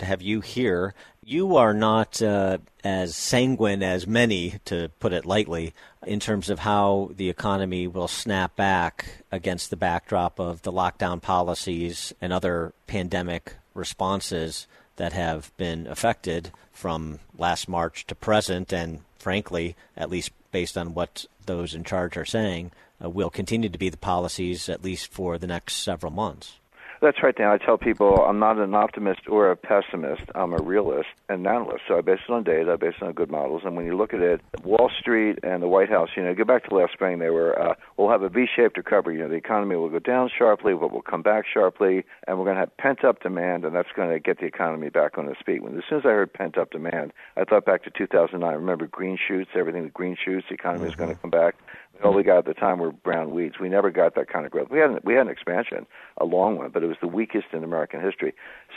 Have you here. You are not uh, as sanguine as many, to put it lightly, in terms of how the economy will snap back against the backdrop of the lockdown policies and other pandemic responses that have been affected from last March to present, and frankly, at least based on what those in charge are saying, uh, will continue to be the policies at least for the next several months. That's right, Dan. I tell people I'm not an optimist or a pessimist. I'm a realist and an analyst. So I base it on data, I base it on good models. And when you look at it, Wall Street and the White House, you know, go back to last spring, they were, uh, we'll have a V-shaped recovery. You know, the economy will go down sharply, but we'll come back sharply, and we're going to have pent-up demand, and that's going to get the economy back on its feet. When as soon as I heard pent-up demand, I thought back to 2009. Remember green shoots, everything with green shoots, the economy mm-hmm. is going to come back we got at the time were brown weeds. We never got that kind of growth. We had an, we had an expansion, a long one, but it was the weakest in American history.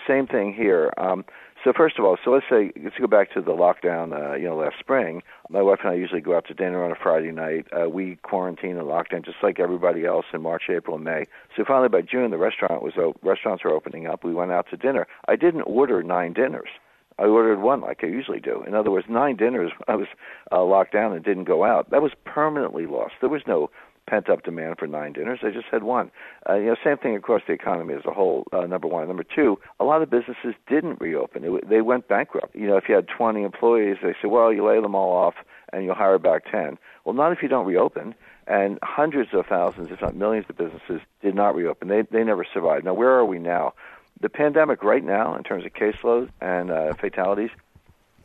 Same thing here. Um, so first of all, so let's say let's go back to the lockdown. Uh, you know, last spring, my wife and I usually go out to dinner on a Friday night. Uh, we quarantine and lockdown just like everybody else in March, April, and May. So finally, by June, the restaurant was op- restaurants were opening up. We went out to dinner. I didn't order nine dinners. I ordered one like I usually do. In other words, nine dinners I was uh, locked down and didn't go out. That was permanently lost. There was no pent up demand for nine dinners. I just had one. Uh, you know, same thing across the economy as a whole. Uh, number one. Number two, a lot of businesses didn't reopen. It, they went bankrupt. You know, if you had 20 employees, they said, well, you lay them all off and you'll hire back 10. Well, not if you don't reopen. And hundreds of thousands, if not millions, of businesses did not reopen. They they never survived. Now, where are we now? the pandemic right now, in terms of caseload and uh, fatalities,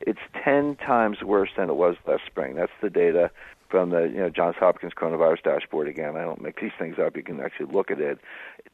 it's 10 times worse than it was last spring. That's the data from the you know Johns Hopkins coronavirus dashboard. Again, I don't make these things up. You can actually look at it.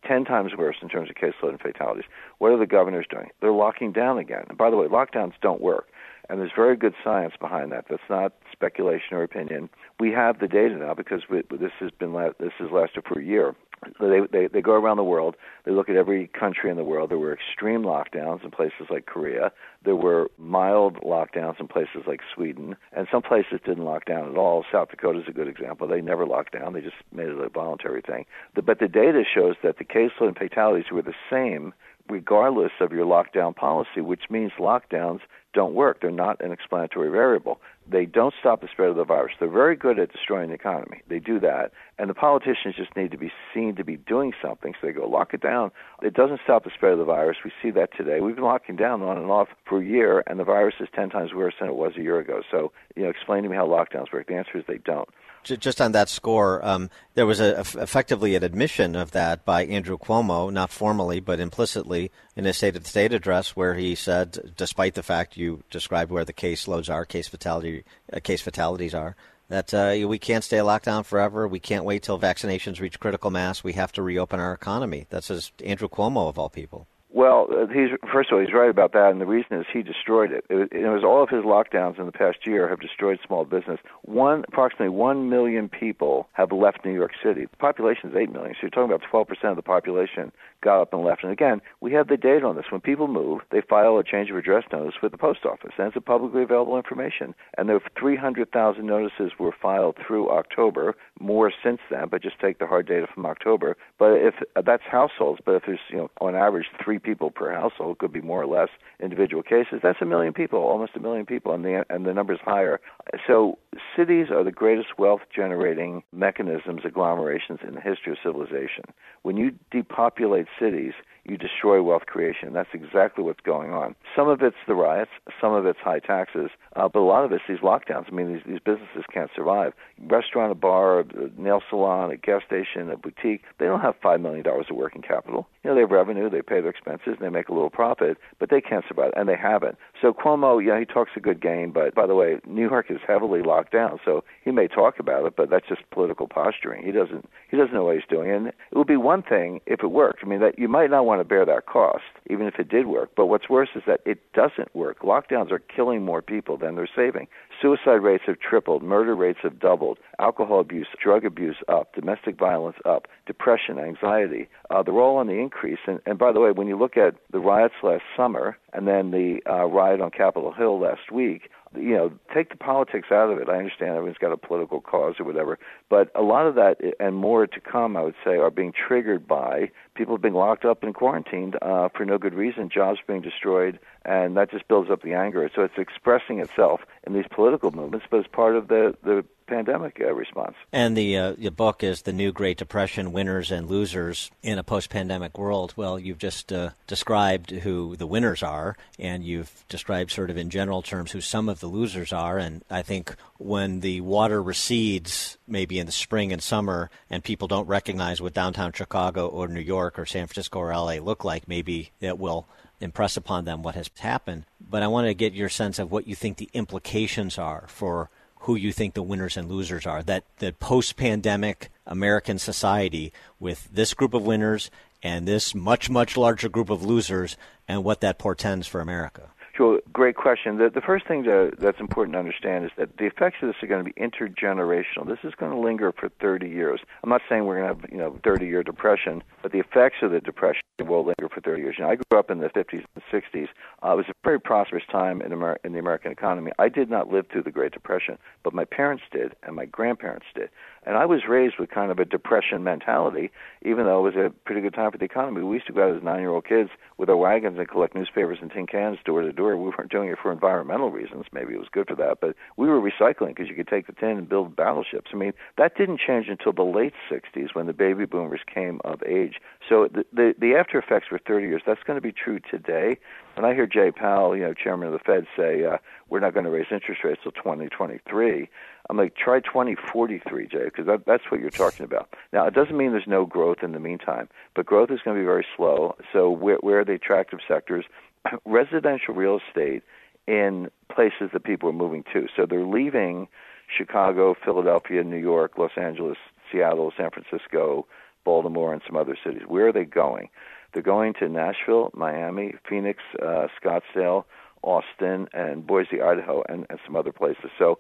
10 times worse in terms of caseload and fatalities. What are the governors doing? They're locking down again. And by the way, lockdowns don't work. And there's very good science behind that. That's not speculation or opinion. We have the data now because we, this has been this has lasted for a year. They, they they go around the world. They look at every country in the world. There were extreme lockdowns in places like Korea. There were mild lockdowns in places like Sweden, and some places didn't lock down at all. South Dakota is a good example. They never locked down. They just made it a voluntary thing. But the data shows that the caseload and fatalities were the same regardless of your lockdown policy, which means lockdowns don't work. They're not an explanatory variable. They don't stop the spread of the virus. They're very good at destroying the economy. They do that. And the politicians just need to be seen to be doing something. So they go, lock it down. It doesn't stop the spread of the virus. We see that today. We've been locking down on and off for a year, and the virus is 10 times worse than it was a year ago. So, you know, explain to me how lockdowns work. The answer is they don't just on that score, um, there was a, effectively an admission of that by Andrew Cuomo, not formally but implicitly, in his State of the State address, where he said, despite the fact you described where the case loads are, case fatality, uh, case fatalities are, that uh, we can't stay locked down forever. We can't wait till vaccinations reach critical mass. We have to reopen our economy. That's as Andrew Cuomo of all people. Well, uh, he's first of all he's right about that, and the reason is he destroyed it. It, it was all of his lockdowns in the past year have destroyed small business. One approximately one million people have left New York City. The population is eight million, so you're talking about 12 percent of the population got up and left. And again, we have the data on this. When people move, they file a change of address notice with the post office, it's a publicly available information. And there were 300,000 notices were filed through October, more since then, but just take the hard data from October. But if that's households, but if there's you know on average three people per household, could be more or less individual cases. That's a million people, almost a million people, and the and the number's higher. So cities are the greatest wealth generating mechanisms, agglomerations in the history of civilization. When you depopulate cities, you destroy wealth creation. That's exactly what's going on. Some of it's the riots, some of it's high taxes, uh, but a lot of it's these lockdowns. I mean, these, these businesses can't survive. Restaurant, a bar, a nail salon, a gas station, a boutique, they don't have $5 million of working capital. You know, they have revenue, they pay their expenses, they make a little profit, but they can't survive, and they haven't. So Cuomo, yeah, he talks a good game, but by the way, New York is heavily locked down, so he may talk about it, but that's just political posturing. He doesn't he doesn't know what he's doing, and it would be one thing if it worked. I mean, that you might not want to bear that cost, even if it did work. But what's worse is that it doesn't work. Lockdowns are killing more people than they're saving. Suicide rates have tripled, murder rates have doubled, alcohol abuse, drug abuse up, domestic violence up, depression, anxiety. Uh, they're all on the increase. And, and by the way, when you look at the riots last summer and then the uh, riot on Capitol Hill last week, you know, take the politics out of it. I understand everyone's got a political cause or whatever, but a lot of that and more to come, I would say, are being triggered by people being locked up and quarantined uh, for no good reason, jobs being destroyed, and that just builds up the anger. So it's expressing itself in these political movements, but it's part of the the pandemic uh, response. And the uh, the book is the new Great Depression: Winners and Losers in a Post-Pandemic World. Well, you've just uh, described who the winners are, and you've described sort of in general terms who some of the losers are. And I think when the water recedes, maybe in the spring and summer, and people don't recognize what downtown Chicago or New York or San Francisco or LA look like, maybe it will impress upon them what has happened. But I want to get your sense of what you think the implications are for who you think the winners and losers are. That the post pandemic American society with this group of winners and this much, much larger group of losers and what that portends for America. Sure, great question. The, the first thing to, that's important to understand is that the effects of this are going to be intergenerational. This is going to linger for 30 years. I'm not saying we're going to have you know 30 year depression, but the effects of the depression will linger for 30 years. You know, I grew up in the 50s and 60s. Uh, it was a very prosperous time in, Amer- in the American economy. I did not live through the Great Depression, but my parents did, and my grandparents did. And I was raised with kind of a depression mentality, even though it was a pretty good time for the economy. We used to go out as nine year old kids with our wagons and collect newspapers and tin cans door to door. We weren't doing it for environmental reasons. Maybe it was good for that, but we were recycling because you could take the tin and build battleships. I mean, that didn't change until the late 60s when the baby boomers came of age. So the, the, the after effects for 30 years, that's going to be true today. When I hear Jay Powell, you know, chairman of the Fed, say uh, we're not going to raise interest rates till 2023, I'm like, try 2043, Jay, because that, that's what you're talking about. Now, it doesn't mean there's no growth in the meantime, but growth is going to be very slow. So, where, where are the attractive sectors? Residential real estate in places that people are moving to. So, they're leaving Chicago, Philadelphia, New York, Los Angeles, Seattle, San Francisco, Baltimore, and some other cities. Where are they going? They're going to Nashville, Miami, Phoenix, uh, Scottsdale, Austin, and Boise, Idaho, and, and some other places. So,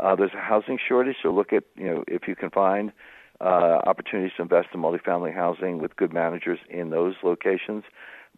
uh, there's a housing shortage, so look at you know if you can find uh, opportunities to invest in multifamily housing with good managers in those locations.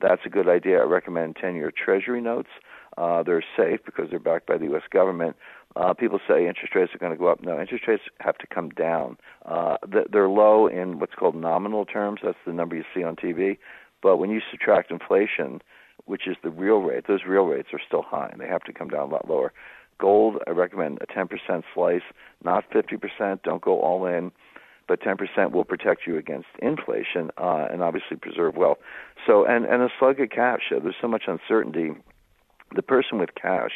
That's a good idea. I recommend 10-year Treasury notes. Uh, they're safe because they're backed by the U.S. government. Uh, people say interest rates are going to go up. No, interest rates have to come down. Uh, they're low in what's called nominal terms. That's the number you see on TV. But when you subtract inflation, which is the real rate, those real rates are still high, and they have to come down a lot lower. Gold, I recommend a 10% slice, not 50%. Don't go all in, but 10% will protect you against inflation uh, and obviously preserve wealth. So, and and a slug of cash. Uh, there's so much uncertainty. The person with cash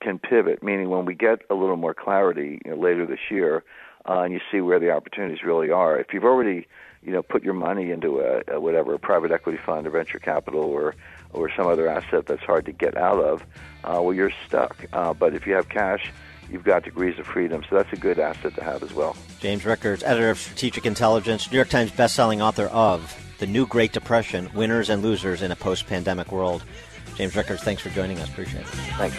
can pivot, meaning when we get a little more clarity you know, later this year, uh, and you see where the opportunities really are. If you've already, you know, put your money into a, a whatever a private equity fund or venture capital or or some other asset that's hard to get out of, uh, well, you're stuck. Uh, but if you have cash, you've got degrees of freedom. So that's a good asset to have as well. James Rickards, editor of Strategic Intelligence, New York Times bestselling author of The New Great Depression Winners and Losers in a Post Pandemic World. James Rickards, thanks for joining us. Appreciate it. Thanks.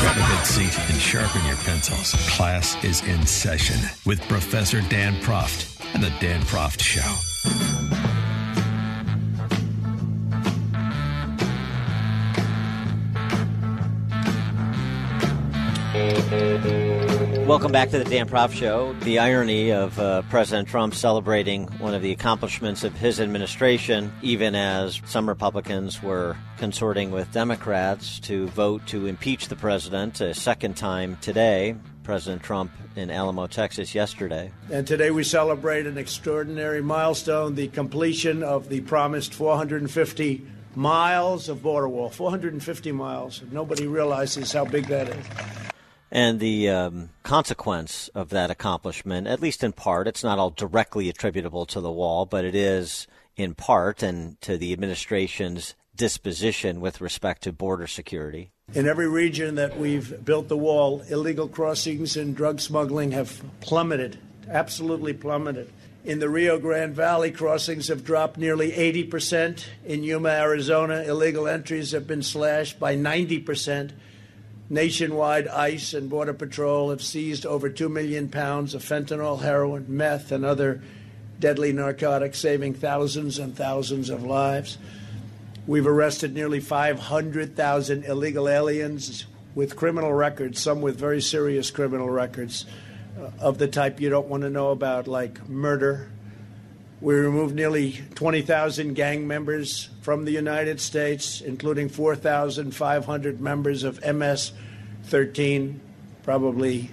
Grab a good seat and sharpen your Class is in session with Professor Dan Proft and the Dan Proft Show. Welcome back to the Dan Proft Show. The irony of uh, President Trump celebrating one of the accomplishments of his administration, even as some Republicans were consorting with Democrats to vote to impeach the president a second time today. President Trump in Alamo, Texas, yesterday. And today we celebrate an extraordinary milestone the completion of the promised 450 miles of border wall. 450 miles. Nobody realizes how big that is. And the um, consequence of that accomplishment, at least in part, it's not all directly attributable to the wall, but it is in part and to the administration's disposition with respect to border security. In every region that we've built the wall, illegal crossings and drug smuggling have plummeted, absolutely plummeted. In the Rio Grande Valley, crossings have dropped nearly 80%. In Yuma, Arizona, illegal entries have been slashed by 90%. Nationwide, ICE and Border Patrol have seized over 2 million pounds of fentanyl, heroin, meth, and other deadly narcotics, saving thousands and thousands of lives. We've arrested nearly 500,000 illegal aliens with criminal records, some with very serious criminal records uh, of the type you don't want to know about, like murder. We removed nearly 20,000 gang members from the United States, including 4,500 members of MS 13, probably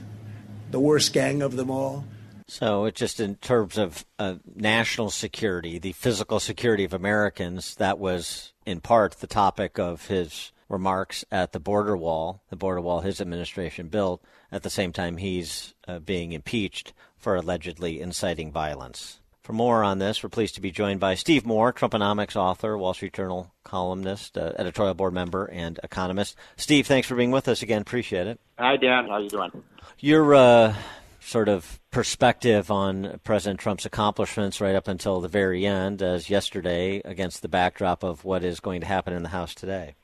the worst gang of them all. So, it just in terms of uh, national security, the physical security of Americans, that was in part the topic of his remarks at the border wall, the border wall his administration built. At the same time, he's uh, being impeached for allegedly inciting violence. For more on this, we're pleased to be joined by Steve Moore, Trumponomics author, Wall Street Journal columnist, uh, editorial board member, and economist. Steve, thanks for being with us again. Appreciate it. Hi, Dan. How you doing? Your uh, sort of perspective on President Trump's accomplishments right up until the very end, as yesterday, against the backdrop of what is going to happen in the House today.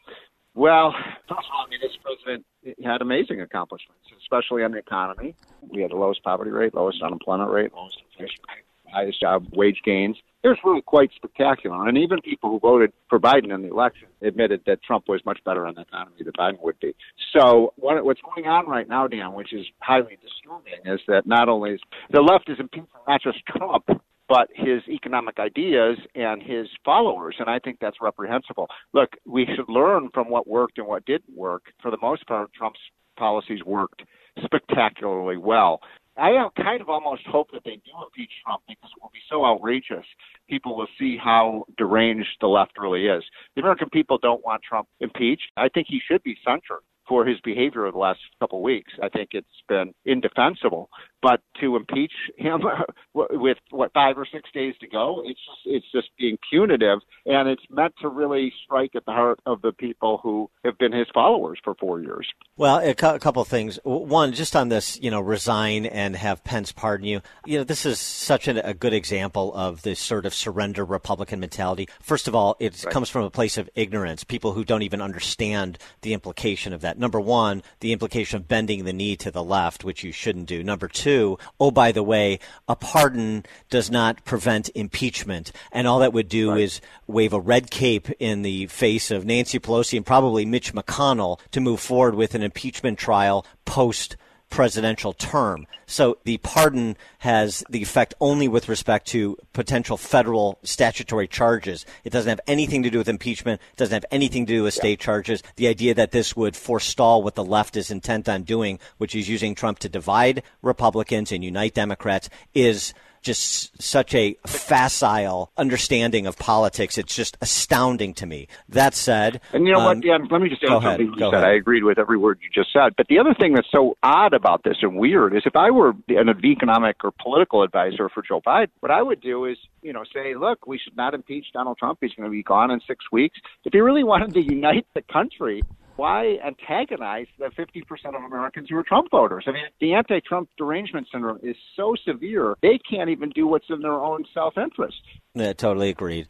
Well, first of all, I mean, this president had amazing accomplishments, especially on the economy. We had the lowest poverty rate, lowest unemployment rate, lowest inflation rate highest job wage gains. It was really quite spectacular. And even people who voted for Biden in the election admitted that Trump was much better on the economy than Biden would be. So what, what's going on right now, Dan, which is highly disturbing, is that not only is the left is impeaching not just Trump, but his economic ideas and his followers. And I think that's reprehensible. Look, we should learn from what worked and what didn't work. For the most part, Trump's policies worked spectacularly well. I kind of almost hope that they do impeach Trump because it will be so outrageous. People will see how deranged the left really is. The American people don't want Trump impeached. I think he should be censured for his behavior of the last couple of weeks. I think it's been indefensible. But to impeach him with what five or six days to go, it's just, it's just being punitive, and it's meant to really strike at the heart of the people who have been his followers for four years. Well, a, cu- a couple of things. One, just on this, you know, resign and have Pence pardon you. You know, this is such a, a good example of this sort of surrender Republican mentality. First of all, it right. comes from a place of ignorance. People who don't even understand the implication of that. Number one, the implication of bending the knee to the left, which you shouldn't do. Number two, oh, by the way, a pardon does not prevent impeachment. And all that would do right. is wave a red cape in the face of Nancy Pelosi and probably Mitch McConnell to move forward with an impeachment trial post presidential term. So the pardon has the effect only with respect to potential federal statutory charges. It doesn't have anything to do with impeachment. It doesn't have anything to do with state yeah. charges. The idea that this would forestall what the left is intent on doing, which is using Trump to divide Republicans and unite Democrats, is just such a facile understanding of politics. It's just astounding to me. That said, and you know um, what, Dan? Let me just add something you said. Ahead. I agreed with every word you just said. But the other thing that's so odd about this and weird is if I were an economic or political advisor for Joe Biden, what I would do is, you know, say, look, we should not impeach Donald Trump. He's going to be gone in six weeks. If he really wanted to unite the country, why antagonize the 50% of Americans who are Trump voters? I mean, the anti Trump derangement syndrome is so severe, they can't even do what's in their own self interest. Yeah, totally agreed.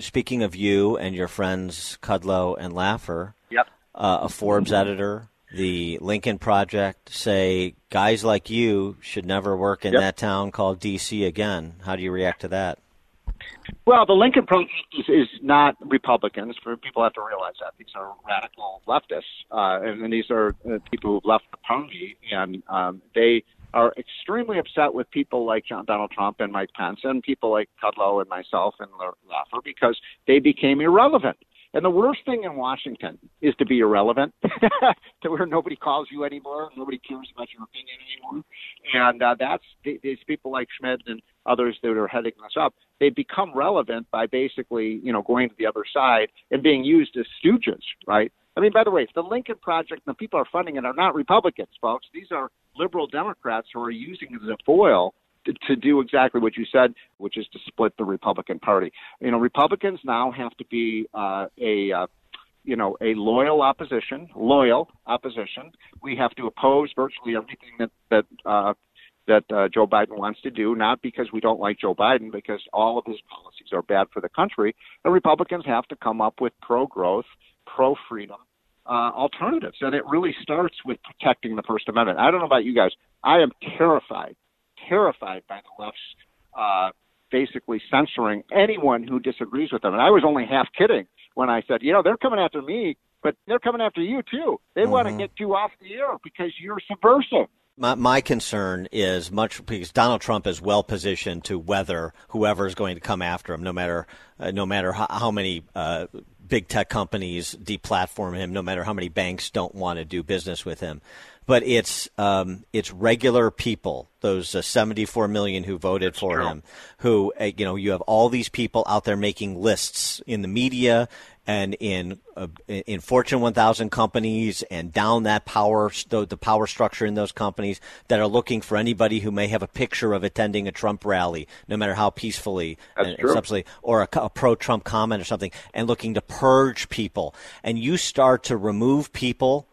Speaking of you and your friends Kudlow and Laffer, yep. Uh, a Forbes editor, the Lincoln Project say guys like you should never work in yep. that town called D.C. again. How do you react to that? Well, the Lincoln Project is, is not Republicans. For people have to realize that these are radical leftists, uh, and, and these are uh, people who've left the party, and um, they are extremely upset with people like John Donald Trump and Mike Pence, and people like Kudlow and myself and Laffer because they became irrelevant. And the worst thing in Washington is to be irrelevant, to where nobody calls you anymore, nobody cares about your opinion anymore. And uh, that's these people like Schmidt and others that are heading this up. They become relevant by basically, you know, going to the other side and being used as stooges, right? I mean, by the way, the Lincoln Project, the people are funding it are not Republicans, folks. These are liberal Democrats who are using it as a foil to, do exactly what you said, which is to split the Republican Party. You know, Republicans now have to be uh, a uh, you know, a loyal opposition, loyal opposition. We have to oppose virtually everything that that uh, that uh, Joe Biden wants to do, not because we don't like Joe Biden, because all of his policies are bad for the country. The Republicans have to come up with pro-growth, pro-freedom uh, alternatives, and it really starts with protecting the First Amendment. I don't know about you guys. I am terrified terrified by the left's uh, basically censoring anyone who disagrees with them. And I was only half kidding when I said, you know, they're coming after me, but they're coming after you too. They mm-hmm. want to get you off the air because you're subversive. My, my concern is much because Donald Trump is well positioned to weather whoever is going to come after him, no matter uh, no matter how, how many uh, big tech companies deplatform him, no matter how many banks don't want to do business with him but it's um, it's regular people, those uh, 74 million who voted That's for true. him, who uh, you know you have all these people out there making lists in the media and in uh, in Fortune 1000 companies and down that power the, the power structure in those companies that are looking for anybody who may have a picture of attending a Trump rally, no matter how peacefully and, true. or a, a pro-Trump comment or something, and looking to purge people. And you start to remove people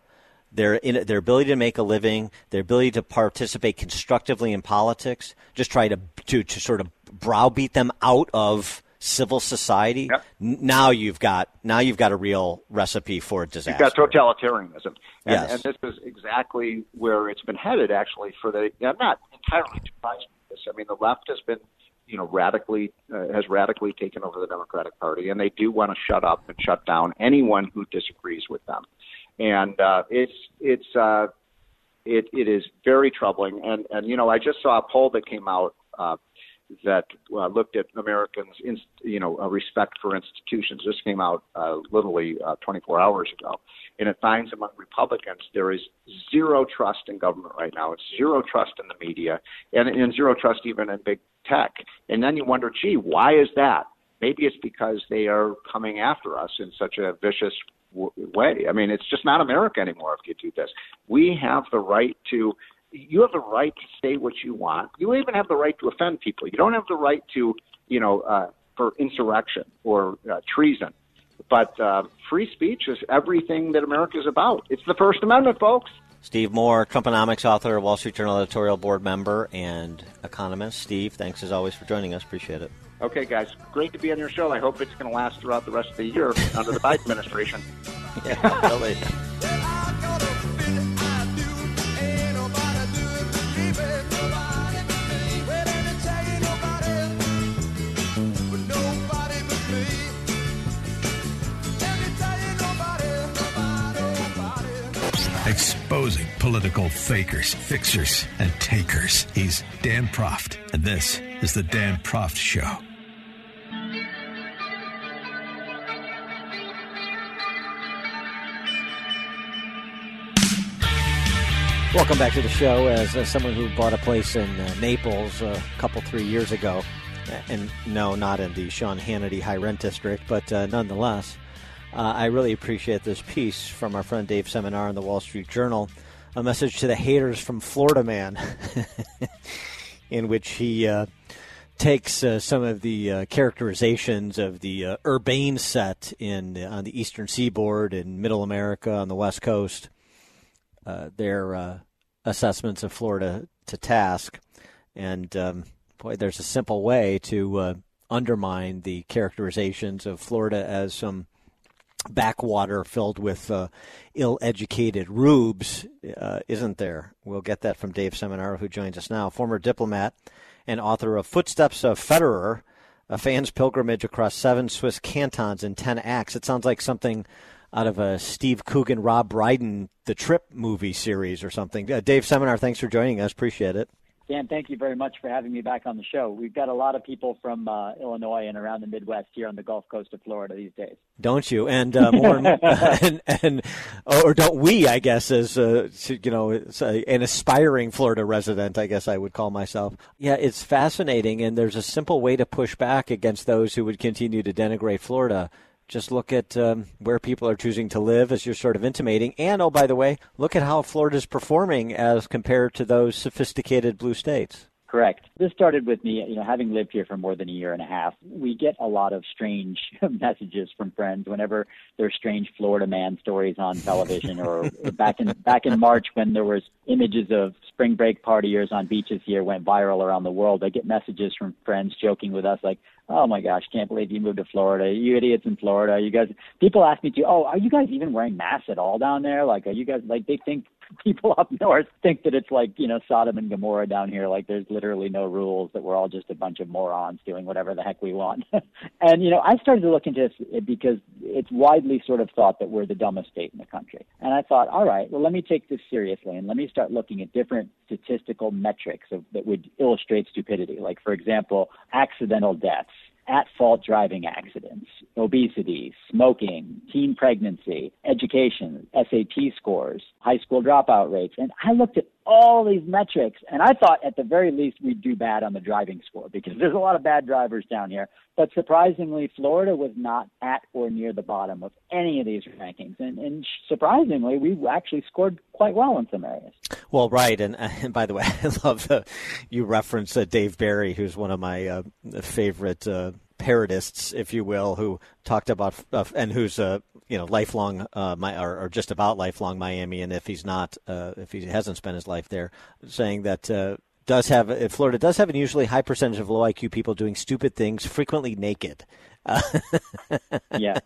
their in, their ability to make a living, their ability to participate constructively in politics, just try to to, to sort of browbeat them out of civil society. Yep. Now you've got now you've got a real recipe for disaster. You've got totalitarianism, and, yes. and this is exactly where it's been headed. Actually, for the I'm not entirely surprised by this. I mean, the left has been you know radically uh, has radically taken over the Democratic Party, and they do want to shut up and shut down anyone who disagrees with them and uh, it's it's uh, it it is very troubling. And and you know, I just saw a poll that came out uh, that uh, looked at Americans, in, you know, respect for institutions. This came out uh, literally uh, 24 hours ago, and it finds among Republicans there is zero trust in government right now. It's zero trust in the media, and, and zero trust even in big tech. And then you wonder, gee, why is that? Maybe it's because they are coming after us in such a vicious way. I mean, it's just not America anymore if you do this. We have the right to. You have the right to say what you want. You even have the right to offend people. You don't have the right to, you know, uh, for insurrection or uh, treason. But uh, free speech is everything that America is about. It's the First Amendment, folks. Steve Moore, Trumponomics author, Wall Street Journal editorial board member, and economist. Steve, thanks as always for joining us. Appreciate it. Okay, guys, great to be on your show. I hope it's going to last throughout the rest of the year under the Biden administration. yeah, really. Exposing political fakers, fixers, and takers. He's Dan Proft, and this is The Dan Proft Show. Welcome back to the show. As uh, someone who bought a place in uh, Naples a couple, three years ago, and no, not in the Sean Hannity high rent district, but uh, nonetheless, uh, I really appreciate this piece from our friend Dave Seminara in the Wall Street Journal, a message to the haters from Florida Man, in which he uh, takes uh, some of the characterizations of the urbane set in on the eastern seaboard in Middle America on the West Coast uh, their uh, assessments of Florida to task. And um, boy, there's a simple way to uh, undermine the characterizations of Florida as some backwater filled with uh, ill-educated rubes, uh, isn't there? We'll get that from Dave Seminara, who joins us now, former diplomat and author of Footsteps of Federer. a fan's pilgrimage across seven Swiss cantons in 10 acts. It sounds like something out of a Steve Coogan, Rob Brydon, The Trip movie series or something. Uh, Dave Seminara, thanks for joining us. Appreciate it. Dan, thank you very much for having me back on the show. We've got a lot of people from uh, Illinois and around the Midwest here on the Gulf Coast of Florida these days. Don't you? And uh, more, and, and, or don't we? I guess as uh, you know, an aspiring Florida resident, I guess I would call myself. Yeah, it's fascinating, and there's a simple way to push back against those who would continue to denigrate Florida just look at um, where people are choosing to live, as you're sort of intimating. And, oh, by the way, look at how Florida is performing as compared to those sophisticated blue states. Correct. This started with me, you know, having lived here for more than a year and a half. We get a lot of strange messages from friends whenever there's strange Florida man stories on television, or back in back in March when there was images of spring break partiers on beaches here went viral around the world. I get messages from friends joking with us like, "Oh my gosh, can't believe you moved to Florida. You idiots in Florida. You guys." People ask me to, "Oh, are you guys even wearing masks at all down there? Like, are you guys like they think people up north think that it's like you know Sodom and Gomorrah down here. Like there's literally no rules. That we're all just a bunch of morons doing whatever the heck we want. and you know I started to look into this because it's widely sort of thought that we're the dumbest state in the country. And I thought, all right, well let me take this seriously and let me start looking at different statistical metrics of, that would illustrate stupidity. Like for example, accidental deaths at fault driving accidents, obesity, smoking, teen pregnancy, education, SAT scores, high school dropout rates. And I looked at all these metrics and I thought at the very least we'd do bad on the driving score because there's a lot of bad drivers down here. But surprisingly, Florida was not at or near the bottom of any of these rankings. And, and surprisingly, we actually scored quite well in some areas. Well, right. And, and by the way, I love the, you reference uh, Dave Barry, who's one of my uh, favorite uh, parodists, if you will, who talked about uh, and who's a you know lifelong uh, my or, or, just about lifelong Miami, and if he's not, uh, if he hasn't spent his life there, saying that. Uh, does have Florida does have an usually high percentage of low IQ people doing stupid things, frequently naked. yeah.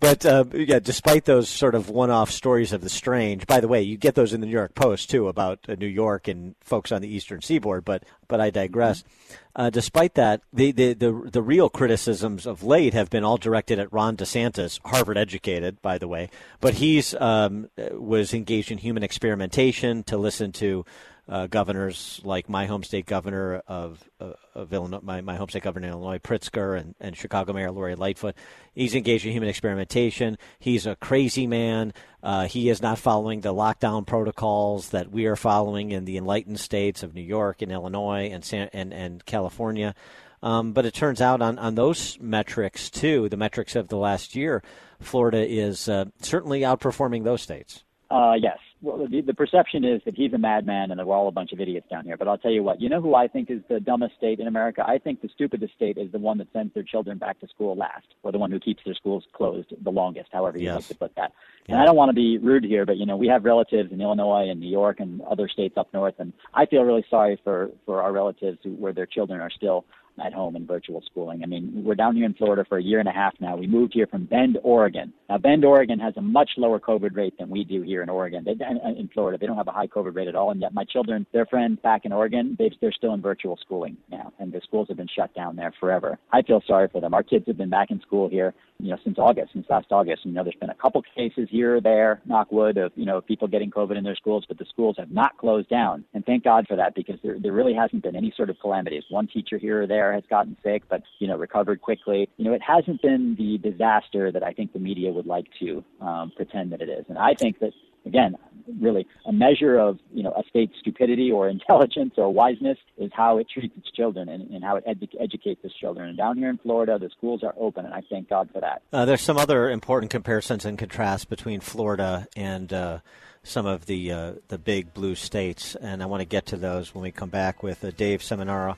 But uh, yeah, despite those sort of one-off stories of the strange. By the way, you get those in the New York Post too about uh, New York and folks on the Eastern Seaboard. But but I digress. Mm-hmm. Uh, despite that, the, the, the the real criticisms of late have been all directed at Ron DeSantis, Harvard educated, by the way. But he's um, was engaged in human experimentation to listen to uh, governors like my home state governor of, uh, of Illinois, my, my home state governor in Illinois, Pritzker, and, and Chicago Mayor Lori Lightfoot. He's engaged in human experimentation. He's a crazy man. Uh, he is not following the lockdown protocols that we are following in the enlightened states of New York and Illinois and San, and, and California. Um, but it turns out on, on those metrics, too, the metrics of the last year, Florida is uh, certainly outperforming those states. Uh, yes, well, the, the perception is that he's a madman and that we're all a bunch of idiots down here. But I'll tell you what, you know who I think is the dumbest state in America? I think the stupidest state is the one that sends their children back to school last, or the one who keeps their schools closed the longest, however you yes. like to put that. And I don't want to be rude here, but you know we have relatives in Illinois and New York and other states up north, and I feel really sorry for for our relatives who, where their children are still at home in virtual schooling. I mean, we're down here in Florida for a year and a half now. We moved here from Bend, Oregon. Now, Bend, Oregon has a much lower COVID rate than we do here in Oregon. They, in Florida, they don't have a high COVID rate at all. And yet, my children, their friends back in Oregon, they, they're still in virtual schooling now, and the schools have been shut down there forever. I feel sorry for them. Our kids have been back in school here, you know, since August, since last August. You know, there's been a couple cases here or there, knock wood, of you know people getting COVID in their schools, but the schools have not closed down, and thank God for that because there there really hasn't been any sort of calamities. One teacher here or there has gotten sick but you know recovered quickly. You know, it hasn't been the disaster that I think the media would like to um, pretend that it is. And I think that again, really a measure of you know a state's stupidity or intelligence or wiseness is how it treats its children and, and how it edu- educates its children. And down here in Florida, the schools are open, and I thank God for that. Uh, there's some other important comparisons and contrasts between Florida and. Uh, some of the uh, the big blue states, and I want to get to those when we come back with uh, Dave Seminara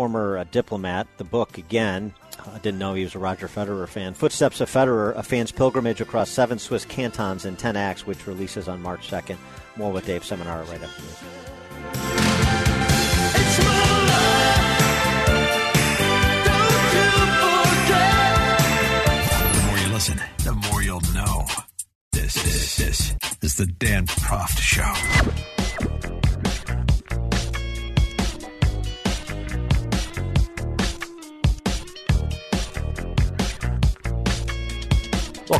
former uh, diplomat. The book, again, I didn't know he was a Roger Federer fan. Footsteps of Federer, a fan's pilgrimage across seven Swiss cantons in 10 acts, which releases on March 2nd. More with Dave Seminara right after this. The more you listen, the more you'll know. This, this, this is the Dan Proft Show.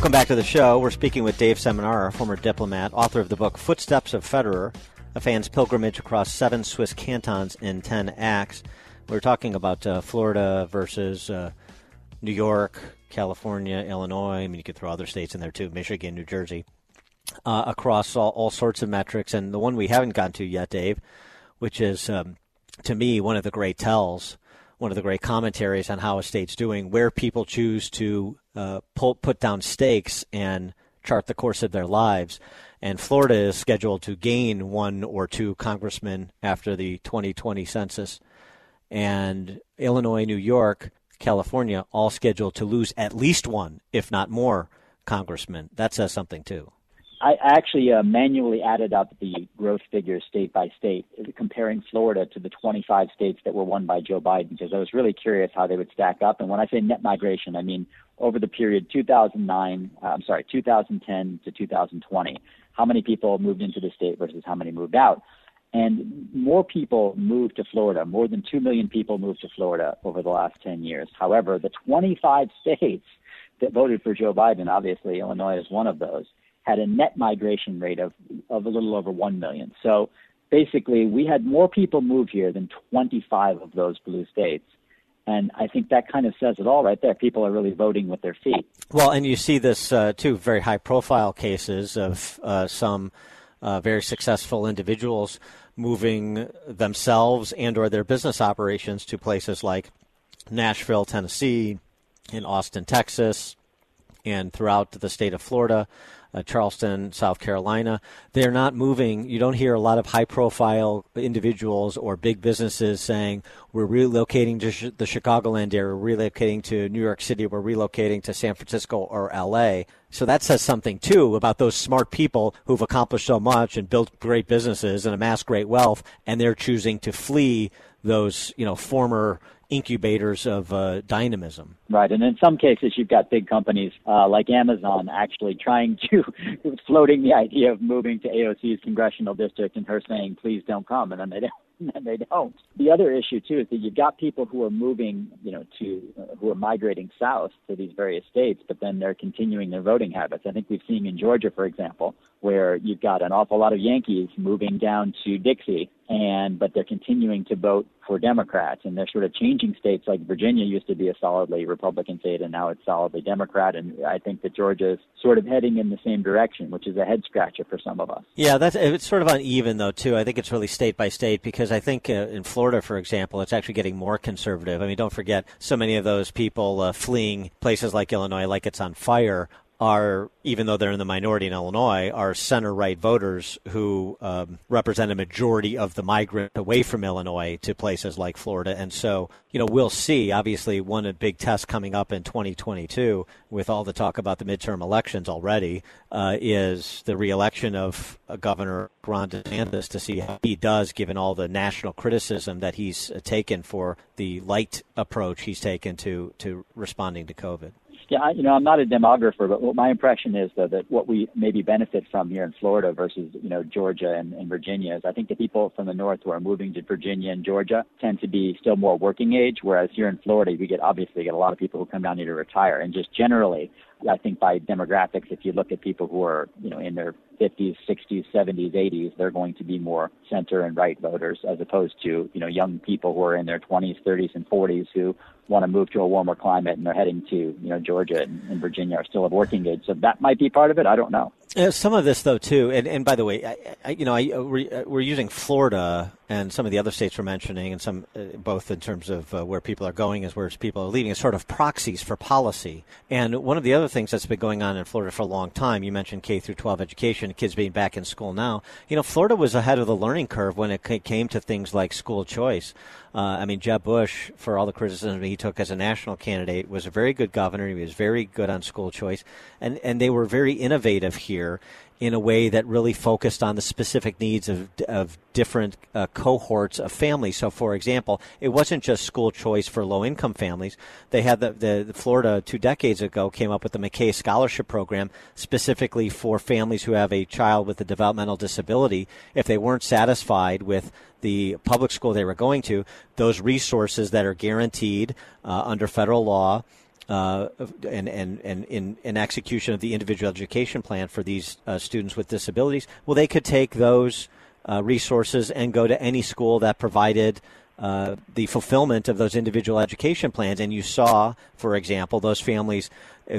Welcome back to the show. We're speaking with Dave Seminara, former diplomat, author of the book Footsteps of Federer, a fan's pilgrimage across seven Swiss cantons in 10 acts. We are talking about uh, Florida versus uh, New York, California, Illinois. I mean, you could throw other states in there too, Michigan, New Jersey, uh, across all, all, sorts of metrics. And the one we haven't gotten to yet, Dave, which is, um, to me, one of the great tells, one of the great commentaries on how a state's doing, where people choose to uh, pull, put down stakes and chart the course of their lives. And Florida is scheduled to gain one or two congressmen after the 2020 census. And Illinois, New York, California, all scheduled to lose at least one, if not more, congressmen. That says something, too. I actually uh, manually added up the growth figures state by state, comparing Florida to the 25 states that were won by Joe Biden, because I was really curious how they would stack up. And when I say net migration, I mean over the period 2009, uh, I'm sorry, 2010 to 2020 how many people moved into the state versus how many moved out. And more people moved to Florida. More than 2 million people moved to Florida over the last 10 years. However, the 25 states that voted for Joe Biden, obviously Illinois is one of those, had a net migration rate of, of a little over 1 million. So basically, we had more people move here than 25 of those blue states. And I think that kind of says it all right there. People are really voting with their feet. Well, and you see this uh, too, very high profile cases of uh, some uh, very successful individuals moving themselves and or their business operations to places like Nashville, Tennessee, in Austin, Texas, and throughout the state of Florida uh, Charleston, South Carolina. They're not moving. You don't hear a lot of high profile individuals or big businesses saying, we're relocating to the Chicagoland area, we're relocating to New York City, we're relocating to San Francisco or LA. So that says something too about those smart people who've accomplished so much and built great businesses and amassed great wealth, and they're choosing to flee those, you know, former incubators of uh, dynamism. Right, and in some cases, you've got big companies uh, like Amazon actually trying to floating the idea of moving to AOC's congressional district, and her saying, "Please don't come," and then they don't. And they don't. The other issue too is that you've got people who are moving, you know, to uh, who are migrating south to these various states, but then they're continuing their voting habits. I think we've seen in Georgia, for example, where you've got an awful lot of Yankees moving down to Dixie, and but they're continuing to vote for Democrats, and they're sort of changing states. Like Virginia used to be a solidly Republican state, and now it's solidly Democrat. And I think that Georgia is sort of heading in the same direction, which is a head scratcher for some of us. Yeah, that's it's sort of uneven though too. I think it's really state by state because I think uh, in Florida, for example, it's actually getting more conservative. I mean, don't forget so many of those people uh, fleeing places like Illinois, like it's on fire, are, even though they're in the minority in Illinois, are center right voters who um, represent a majority of the migrant away from Illinois to places like Florida. And so, you know, we'll see. Obviously, one big test coming up in 2022 with all the talk about the midterm elections already uh, is the reelection of uh, Governor Ron DeSantis to see how he does, given all the national criticism that he's uh, taken for the light approach he's taken to, to responding to COVID. Yeah, I, you know, I'm not a demographer, but what my impression is though that what we maybe benefit from here in Florida versus you know Georgia and, and Virginia is I think the people from the north who are moving to Virginia and Georgia tend to be still more working age, whereas here in Florida we get obviously get a lot of people who come down here to retire, and just generally, I think by demographics, if you look at people who are you know in their 50s, 60s, 70s, 80s, they're going to be more center and right voters as opposed to you know young people who are in their 20s, 30s, and 40s who want to move to a warmer climate and they're heading to you know Georgia and, and Virginia are still at working age. So that might be part of it. I don't know. Uh, some of this, though, too, and, and by the way, I, I, you know, I, uh, uh, we're using Florida and some of the other states we're mentioning, and some uh, both in terms of uh, where people are going as where people are leaving, as sort of proxies for policy. And one of the other things that's been going on in Florida for a long time, you mentioned K through 12 education, kids being back in school now. You know, Florida was ahead of the learning curve when it came to things like school choice. Uh, I mean, Jeb Bush, for all the criticism he took as a national candidate, was a very good governor. He was very good on school choice, and and they were very innovative here in a way that really focused on the specific needs of, of different uh, cohorts of families. So, for example, it wasn't just school choice for low income families. They had the, the, the, Florida two decades ago came up with the McKay Scholarship Program specifically for families who have a child with a developmental disability. If they weren't satisfied with the public school they were going to, those resources that are guaranteed uh, under federal law uh, and, and, and in, in execution of the individual education plan for these uh, students with disabilities, well, they could take those uh, resources and go to any school that provided uh, the fulfillment of those individual education plans. And you saw, for example, those families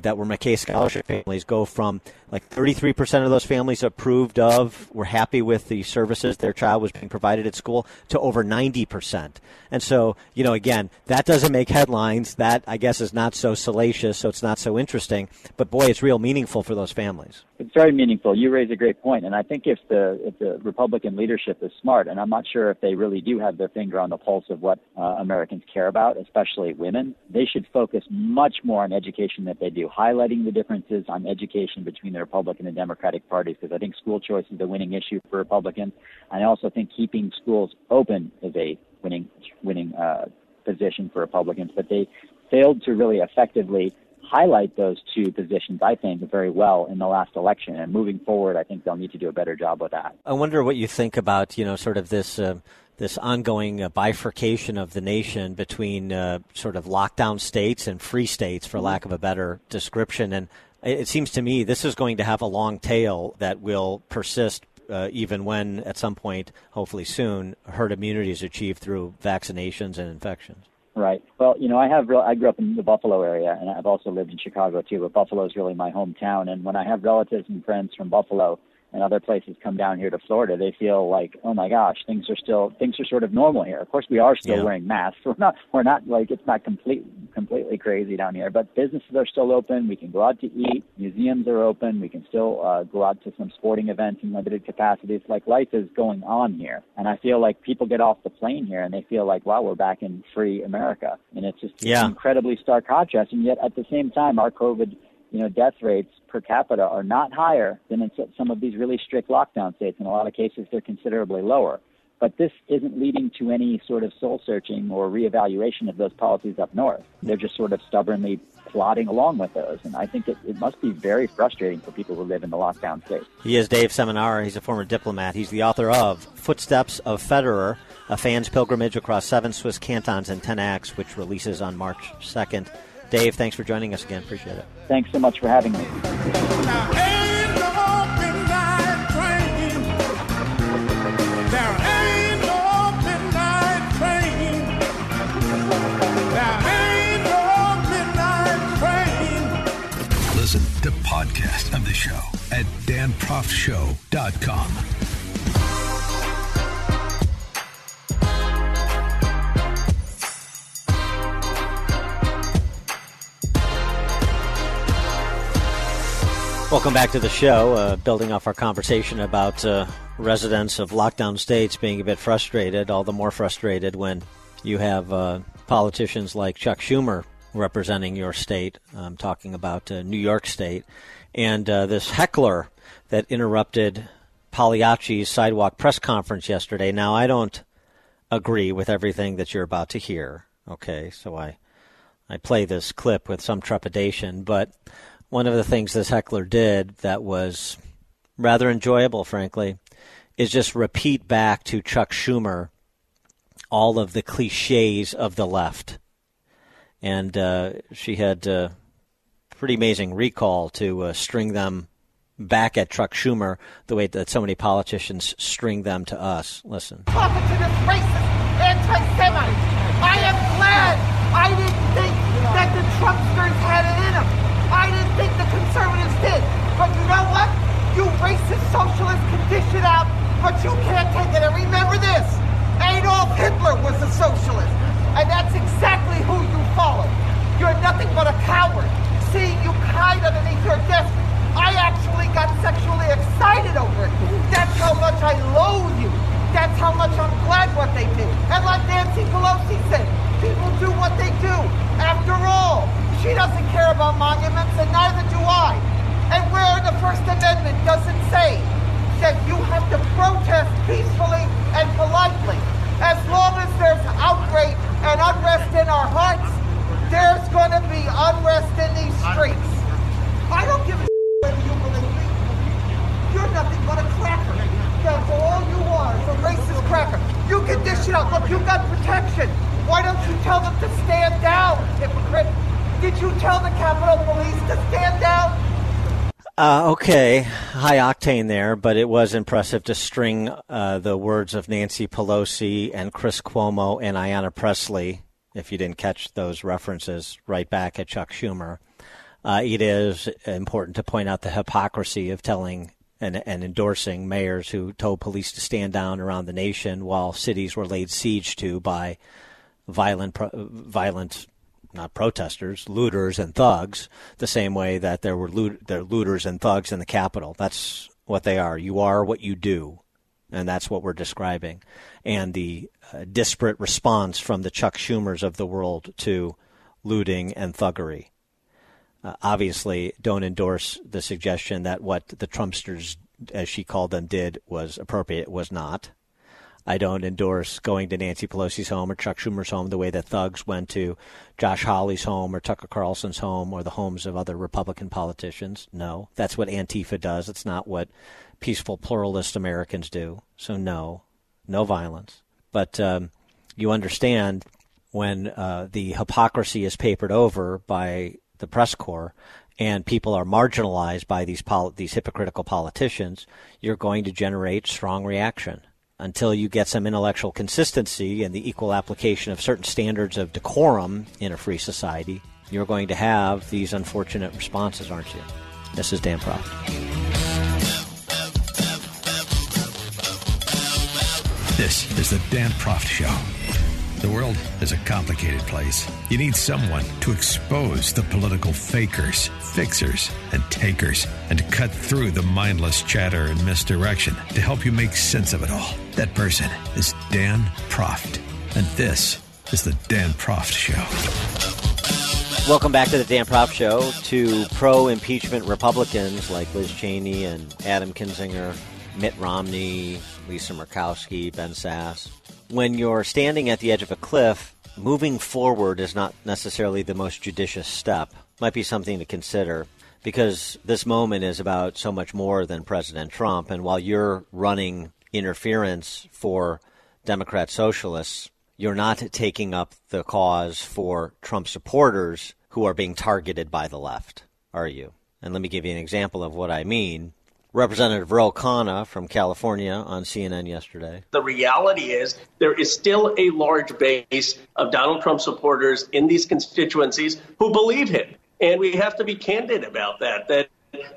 that were McKay scholarship families go from like 33% of those families approved of, were happy with the services their child was being provided at school, to over 90%. And so, you know, again, that doesn't make headlines. That, I guess, is not so salacious, so it's not so interesting. But boy, it's real meaningful for those families. It's very meaningful. You raise a great point. point, and I think if the if the Republican leadership is smart, and I'm not sure if they really do have their finger on the pulse of what uh, Americans care about, especially women, they should focus much more on education than they do, highlighting the differences on education between the Republican and Democratic parties, because I think school choice is a winning issue for Republicans. And I also think keeping schools open is a winning winning uh, position for Republicans, but they failed to really effectively highlight those two positions, I think, very well in the last election. And moving forward, I think they'll need to do a better job with that. I wonder what you think about, you know, sort of this. Uh, this ongoing uh, bifurcation of the nation between uh, sort of lockdown states and free states, for lack of a better description. And it seems to me this is going to have a long tail that will persist uh, even when, at some point, hopefully soon, herd immunity is achieved through vaccinations and infections. Right. Well, you know, I have real, I grew up in the Buffalo area, and I've also lived in Chicago too. But Buffalo is really my hometown, and when I have relatives and friends from Buffalo and other places come down here to Florida, they feel like, oh my gosh, things are still things are sort of normal here. Of course, we are still Yeah. wearing masks. We're not we're not like it's not complete completely crazy down here, but businesses are still open. We can go out to eat. Museums are open. We can still uh, go out to some sporting events in limited capacities. Like life is going on here, and I feel like people get off the plane here and they feel like, wow, we're back in free America, and it's just Yeah. incredibly stark contrast. And yet, at the same time, our COVID you know, death rates per capita are not higher than in some of these really strict lockdown states. In a lot of cases, they're considerably lower. But this isn't leading to any sort of soul searching or reevaluation of those policies up north. They're just sort of stubbornly plodding along with those. And I think it, it must be very frustrating for people who live in the lockdown states. He is Dave Seminara. He's a former diplomat. He's the author of Footsteps of Federer, a fan's pilgrimage across seven Swiss cantons and 10 acts, which releases on March 2nd. Dave, thanks for joining us again. Appreciate it. Thanks so much for having me. There ain't no midnight train. There ain't no midnight train. Listen to podcast of the show at danproftshow.com. Welcome back to the show. Uh, building off our conversation about uh, residents of lockdown states being a bit frustrated, all the more frustrated when you have uh, politicians like Chuck Schumer representing your state, um, talking about uh, New York State, and uh, this heckler that interrupted Pagliacci's sidewalk press conference yesterday. Now, I don't agree with everything that you're about to hear. Okay, so I I play this clip with some trepidation, but one of the things this heckler did that was rather enjoyable, frankly, is just repeat back to Chuck Schumer all of the cliches of the left. And uh, she had uh, pretty amazing recall to uh, string them back at Chuck Schumer the way that so many politicians string them to us. Listen. talking to this racist anti-Semite. I am glad I didn't think that the Trumpsters had it in them. I didn't think the conservatives did. But you know what? You racist socialists can dish it out, but you can't take it. And remember this, Adolf Hitler was a socialist. And that's exactly who you follow. You're nothing but a coward. Seeing you hide underneath your desk, I actually got sexually excited over it. That's how much I loathe you. That's how much I'm glad what they did. And like Nancy Pelosi said, people do what they do. After all, she doesn't care about monuments, and neither do I. And where the First Amendment doesn't say that you have to protest peacefully and politely. As long as there's outrage and unrest in our hearts, there's going to be unrest in these streets. I don't give a whether you believe me. You're nothing but a cracker. That's all you are, a racist cracker. You can dish it out. Look, you got protection. Why don't you tell them to stand down, hypocrite? Did you tell the Capitol Police to stand down? Uh, okay, high octane there, but it was impressive to string uh, the words of Nancy Pelosi and Chris Cuomo and Ayanna Pressley, if you didn't catch those references, right back at Chuck Schumer. Uh, it is important to point out the hypocrisy of telling and, and, endorsing mayors who told police to stand down around the nation while cities were laid siege to by violent, violent not protesters, looters and thugs, the same way that there were loot, there looters and thugs in the Capitol. That's what they are. You are what you do, and that's what we're describing. And the uh, disparate response from the Chuck Schumers of the world to looting and thuggery. Uh, obviously, don't endorse the suggestion that what the Trumpsters, as she called them, did was appropriate. Was not. I don't endorse going to Nancy Pelosi's home or Chuck Schumer's home the way that thugs went to Josh Hawley's home or Tucker Carlson's home or the homes of other Republican politicians. No, that's what Antifa does. It's not what peaceful pluralist Americans do. So no, no violence. But um, you understand when uh, the hypocrisy is papered over by the press corps and people are marginalized by these these hypocritical politicians, you're going to generate strong reaction until you get some intellectual consistency and the equal application of certain standards of decorum in a free society, you're going to have these unfortunate responses, aren't you? This is Dan Proft. This is the Dan Proft Show. The world is a complicated place. You need someone to expose the political fakers, fixers, and takers, and to cut through the mindless chatter and misdirection to help you make sense of it all. That person is Dan Proft. And this is the Dan Proft Show. Welcome back to the Dan Proft Show. To pro impeachment Republicans like Liz Cheney and Adam Kinzinger, Mitt Romney, Lisa Murkowski, Ben Sasse when you're standing at the edge of a cliff, moving forward is not necessarily the most judicious step. Might be something to consider because this moment is about so much more than President Trump. And while you're running interference for Democrat socialists, you're not taking up the cause for Trump supporters who are being targeted by the left, are you? And let me give you an example of what I mean. Representative Ro Khanna from California on CNN yesterday. The reality is there is still a large base of Donald Trump supporters in these constituencies who believe him. And we have to be candid about that, that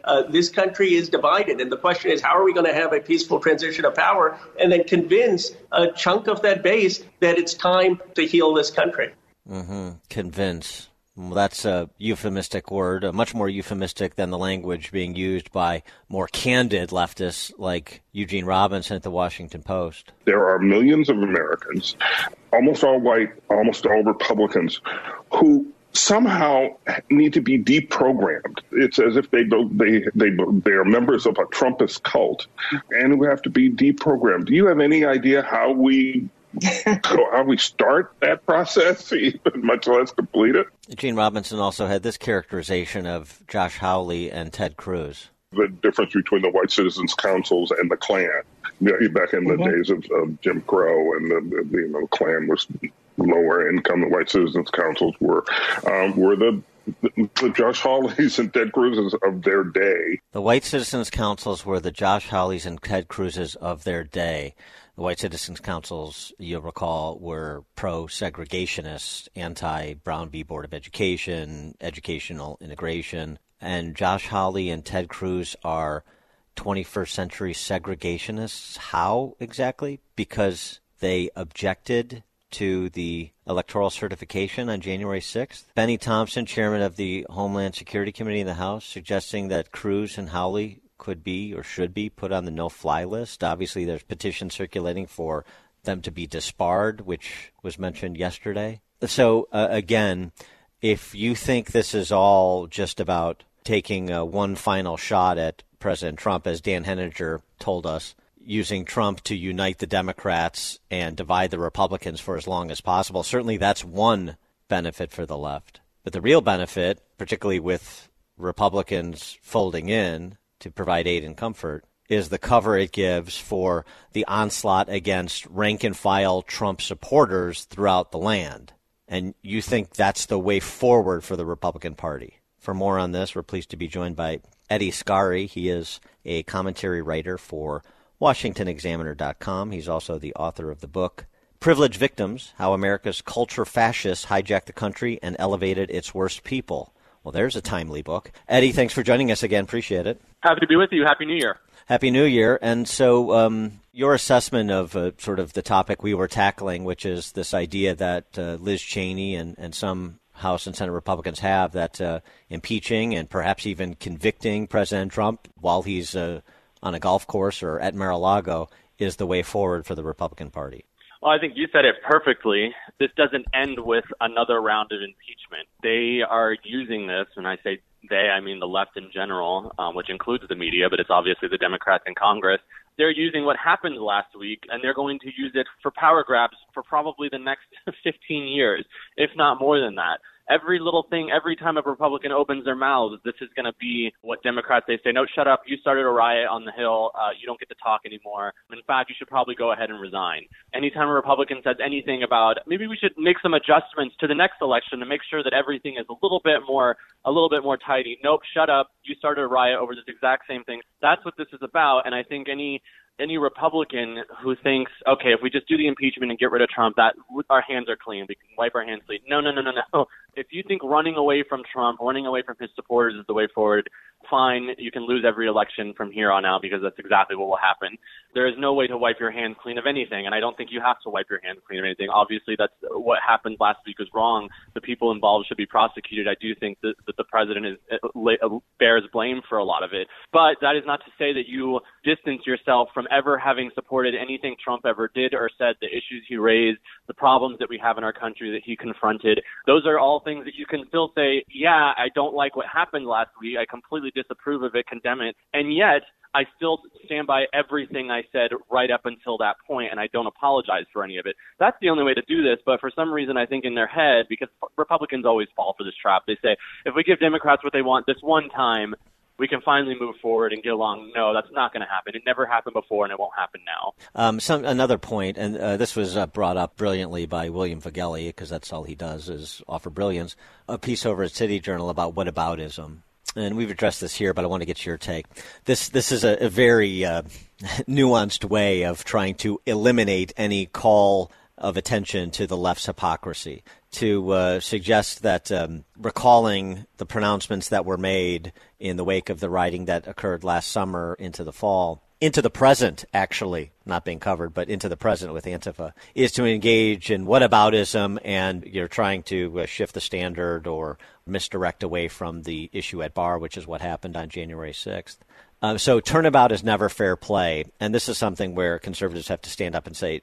uh, this country is divided. And the question is, how are we going to have a peaceful transition of power and then convince a chunk of that base that it's time to heal this country? Mm-hmm. Convince. Well, that's a euphemistic word, a much more euphemistic than the language being used by more candid leftists like Eugene Robinson at the Washington Post. There are millions of Americans, almost all white, almost all Republicans, who somehow need to be deprogrammed. It's as if they they they they are members of a Trumpist cult and who have to be deprogrammed. Do you have any idea how we how we start that process, even much less complete it. Gene Robinson also had this characterization of Josh Hawley and Ted Cruz. The difference between the White Citizens Councils and the Klan. You know, back in the mm-hmm. days of, of, Jim Crow, and the, the, you know, Klan was lower income. The White Citizens Councils were um, were the the Josh Hawleys and Ted Cruz's of their day. The White Citizens Councils were the Josh Hawleys and Ted Cruz's of their day. The White Citizens Councils, you'll recall, were pro segregationist, anti Brown v. Board of Education, educational integration. And Josh Hawley and Ted Cruz are 21st century segregationists. How exactly? Because they objected to the electoral certification on January 6th. Bennie Thompson, chairman of the Homeland Security Committee in the House, suggesting that Cruz and Hawley could be or should be put on the no fly list. Obviously, there's petitions circulating for them to be disbarred, which was mentioned yesterday. So, uh, again, if you think this is all just about taking uh, one final shot at President Trump, as Dan Henninger told us, using Trump to unite the Democrats and divide the Republicans for as long as possible, certainly that's one benefit for the left. But the real benefit, particularly with Republicans folding in, to provide aid and comfort is the cover it gives for the onslaught against rank and file Trump supporters throughout the land. And you think that's the way forward for the Republican Party. For more on this, we're pleased to be joined by Eddie Scarry. He is a commentary writer for WashingtonExaminer.com. He's also the author of the book Privileged Victims How America's Culture Fascists Hijacked the Country and Elevated Its Worst People. Well, there's a timely book. Eddie, thanks for joining us again. Appreciate it. Happy to be with you. Happy New Year. Happy New Year. And so, um, your assessment of uh, sort of the topic we were tackling, which is this idea that uh, Liz Cheney and, and some House and Senate Republicans have that uh, impeaching and perhaps even convicting President Trump while he's uh, on a golf course or at Mar-a-Lago is the way forward for the Republican Party. Well, I think you said it perfectly. This doesn't end with another round of impeachment. They are using this, and I say they, I mean the left in general, um, which includes the media, but it's obviously the Democrats in Congress. They're using what happened last week, and they're going to use it for power grabs for probably the next 15 years, if not more than that every little thing, every time a Republican opens their mouths, this is going to be what Democrats they say. No, shut up. You started a riot on the Hill. Uh, you don't get to talk anymore. In fact, you should probably go ahead and resign. Anytime a Republican says anything about maybe we should make some adjustments to the next election to make sure that everything is a little bit more a little bit more tidy. Nope, shut up. You started a riot over this exact same thing. That's what this is about. And I think any any Republican who thinks, okay, if we just do the impeachment and get rid of Trump, that our hands are clean, we can wipe our hands clean. No, no, no, no, no. If you think running away from Trump, running away from his supporters is the way forward, fine. You can lose every election from here on out because that's exactly what will happen. There is no way to wipe your hands clean of anything, and I don't think you have to wipe your hands clean of anything. Obviously, that's what happened last week was wrong. The people involved should be prosecuted. I do think that, that the president is uh, bears blame for a lot of it, but that is not to say that you distance yourself from ever having supported anything Trump ever did or said, the issues he raised, the problems that we have in our country that he confronted. Those are all things that you can still say, yeah, I don't like what happened last week. I completely disapprove of it, condemn it. And yet, I still stand by everything I said right up until that point, and I don't apologize for any of it. That's the only way to do this. But for some reason, I think in their head, because Republicans always fall for this trap, they say if we give Democrats what they want this one time, we can finally move forward and get along. No, that's not going to happen. It never happened before, and it won't happen now. Um, some another point, and uh, this was uh, brought up brilliantly by William Vagelli, because that's all he does is offer brilliance. A piece over at City Journal about whataboutism. And we've addressed this here, but I want to get your take. This this is a, a very uh, nuanced way of trying to eliminate any call of attention to the left's hypocrisy to uh, suggest that um, recalling the pronouncements that were made in the wake of the rioting that occurred last summer into the fall, into the present, actually, not being covered, but into the present with Antifa, is to engage in whataboutism and you're trying to uh, shift the standard or misdirect away from the issue at bar, which is what happened on January 6th. Uh, so turnabout is never fair play, and this is something where conservatives have to stand up and say,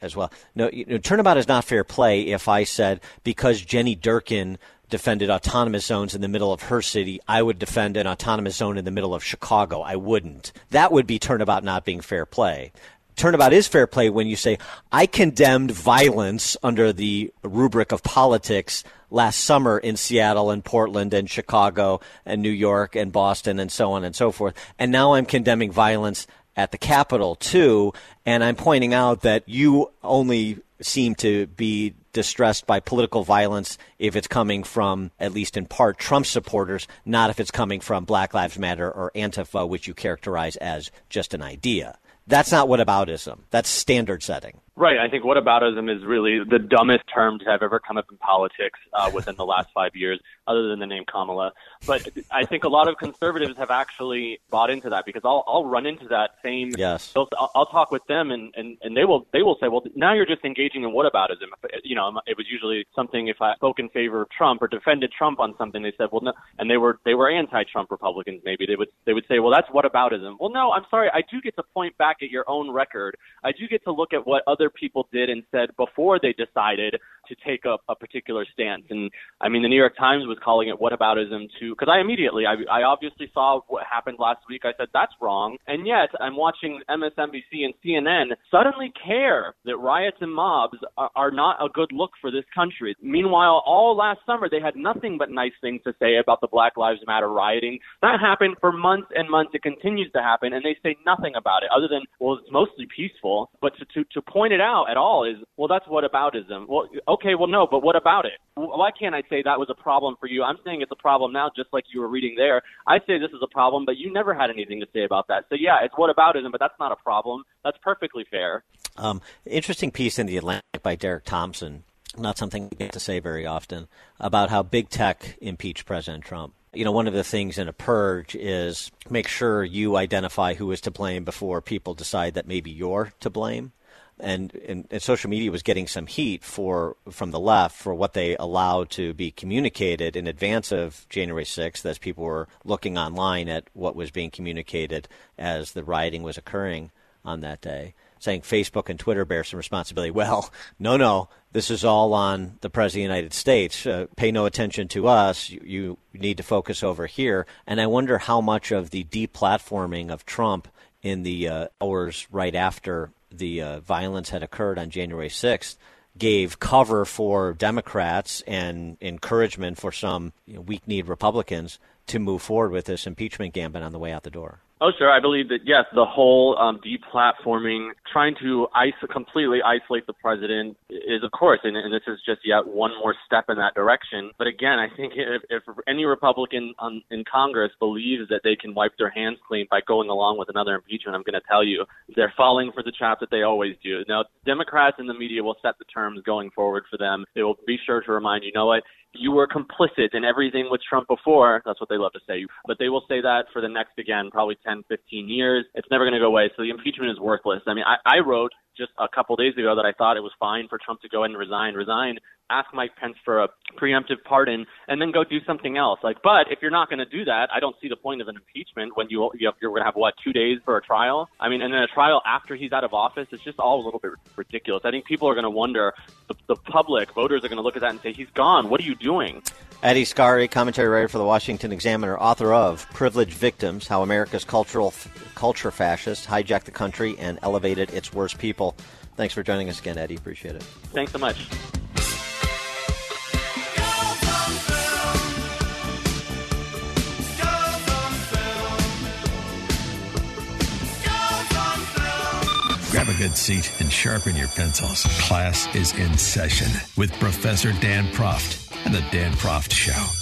as well. No, you know, turnabout is not fair play if I said because Jenny Durkan defended autonomous zones in the middle of her city, I would defend an autonomous zone in the middle of Chicago. I wouldn't. That would be turnabout not being fair play. Turnabout is fair play when you say, I condemned violence under the rubric of politics last summer in Seattle and Portland and Chicago and New York and Boston and so on and so forth. And now I'm condemning violence at the Capitol too, and I'm pointing out that you only seem to be distressed by political violence if it's coming from, at least in part, Trump supporters, not if it's coming from Black Lives Matter or Antifa, which you characterize as just an idea. That's not whataboutism. That's standard setting. Right. I think whataboutism is really the dumbest term to have ever come up in politics uh, within the last five years, other than the name Kamala. But I think a lot of conservatives have actually bought into that because I'll I'll run into that same. Yes. I'll, I'll talk with them and, and and they will they will say, well, now you're just engaging in whataboutism. You know, it was usually something if I spoke in favor of Trump or defended Trump on something, they said, well, no, and they were they were anti-Trump Republicans. Maybe they would they would say, well, that's whataboutism. Well, no, I'm sorry, I do get to point back at your own record. I do get to look at what other people did and said before they decided to take up a particular stance. And I mean, the New York Times was calling it whataboutism to, because I immediately, I, I obviously saw what happened last week. I said, that's wrong. And yet I'm watching MSNBC and CNN suddenly care that riots and mobs are, are not a good look for this country. Meanwhile, all last summer, they had nothing but nice things to say about the Black Lives Matter rioting. That happened for months and months. It continues to happen, and they say nothing about it other than, well, it's mostly peaceful. But to, to, to point it out at all is, well, that's whataboutism. Well, Okay, well, no, but what about it? Why can't I say that was a problem for you? I'm saying it's a problem now, just like you were reading there. I say this is a problem, but you never had anything to say about that. So yeah, it's what about it, but that's not a problem. That's perfectly fair. Um, interesting piece in the Atlantic by Derek Thompson. Not something get to say very often about how big tech impeached President Trump. You know, one of the things in a purge is make sure you identify who is to blame before people decide that maybe you're to blame and, and, and, social media was getting some heat for from the left for what they allowed to be communicated in advance of January 6th as people were looking online at what was being communicated as the rioting was occurring on that day saying Facebook and Twitter bear some responsibility. Well, no, no, this is all on the President of the United States. Uh, pay no attention to us. You, you, need to focus over here. And I wonder how much of the deplatforming of Trump in the uh, hours right after the uh, violence had occurred on January 6th gave cover for Democrats and encouragement for some you know, weak-kneed Republicans to move forward with this impeachment gambit on the way out the door. Oh, sure. I believe that, yes, the whole um, deplatforming, trying to iso- completely isolate the president is, of course, and, and, this is just yet one more step in that direction. But again, I think if, if any Republican on, in Congress believes that they can wipe their hands clean by going along with another impeachment, I'm going to tell you, they're falling for the trap that they always do. Now, Democrats and the media will set the terms going forward for them. They will be sure to remind you, know what, you were complicit in everything with Trump before. That's what they love to say. But they will say that for the next, again, probably 10, 15 years. It's never going to go away. So the impeachment is worthless. I mean, I, I wrote just a couple days ago that I thought it was fine for Trump to go ahead and resign. Resign, ask Mike Pence for a preemptive pardon, and then go do something else. Like, but if you're not going to do that, I don't see the point of an impeachment when you, you're going to have what two days for a trial. I mean, and then a trial after he's out of office. It's just all a little bit ridiculous. I think people are going to wonder. The, the public voters are going to look at that and say, "He's gone. What are you doing?" Eddie Scarry, commentary writer for the Washington Examiner, author of "Privileged Victims: How America's Cultural Culture Fascists Hijacked the Country and Elevated Its Worst People." Thanks for joining us again, Eddie. Appreciate it. Thanks so much. Grab a good seat and sharpen your pencils. Class is in session with Professor Dan Proft and the Dan Proft Show.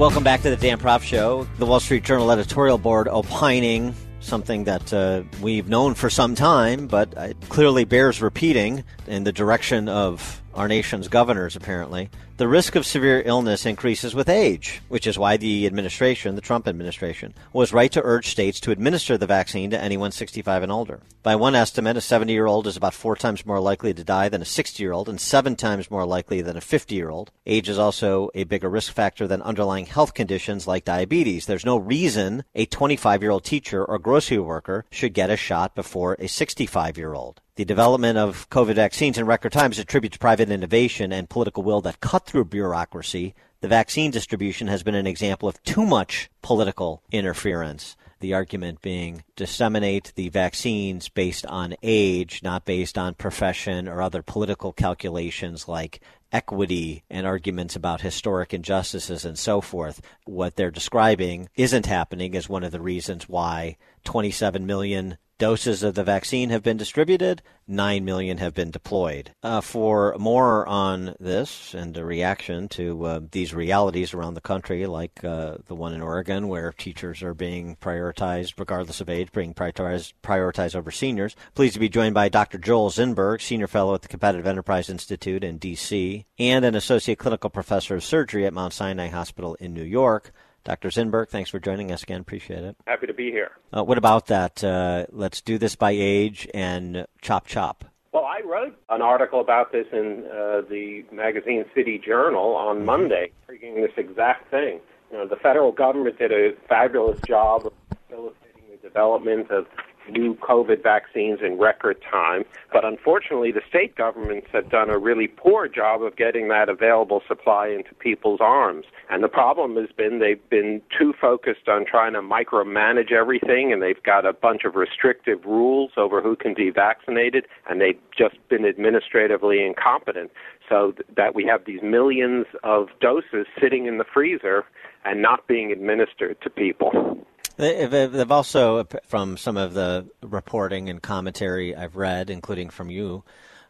Welcome back to the Dan Proft Show. The Wall Street Journal editorial board opining something that uh, we've known for some time, but it clearly bears repeating in the direction of our nation's governors, apparently. The risk of severe illness increases with age, which is why the administration, the Trump administration, was right to urge states to administer the vaccine to anyone 65 and older. By one estimate, a 70 year old is about four times more likely to die than a 60 year old and seven times more likely than a 50 year old. Age is also a bigger risk factor than underlying health conditions like diabetes. There's no reason a 25 year old teacher or grocery worker should get a shot before a 65 year old. The development of COVID vaccines in record time is a tribute to private innovation and political will that cut through bureaucracy. The vaccine distribution has been an example of too much political interference. The argument being disseminate the vaccines based on age, not based on profession or other political calculations like equity and arguments about historic injustices and so forth. What they're describing isn't happening is one of the reasons why 27 million doses of the vaccine have been distributed, 9 million have been deployed. Uh, for more on this and a reaction to uh, these realities around the country, like uh, the one in Oregon, where teachers are being prioritized regardless of age, being prioritized, prioritized over seniors, pleased to be joined by Dr. Joel Zinberg, Senior Fellow at the Competitive Enterprise Institute in D.C., and an Associate Clinical Professor of Surgery at Mount Sinai Hospital in New York. Dr. Zinberg, thanks for joining us again. Appreciate it. Happy to be here. Uh, what about that? Uh, let's do this by age and chop chop. Well, I wrote an article about this in uh, the magazine City Journal on mm-hmm. Monday, arguing this exact thing. You know, the federal government did a fabulous job of facilitating the development of new COVID vaccines in record time. But unfortunately, the state governments have done a really poor job of getting that available supply into people's arms. And the problem has been they've been too focused on trying to micromanage everything, and they've got a bunch of restrictive rules over who can be vaccinated, and they've just been administratively incompetent. So th- that we have these millions of doses sitting in the freezer and not being administered to people. They- They've also, from some of the reporting and commentary I've read, including from you,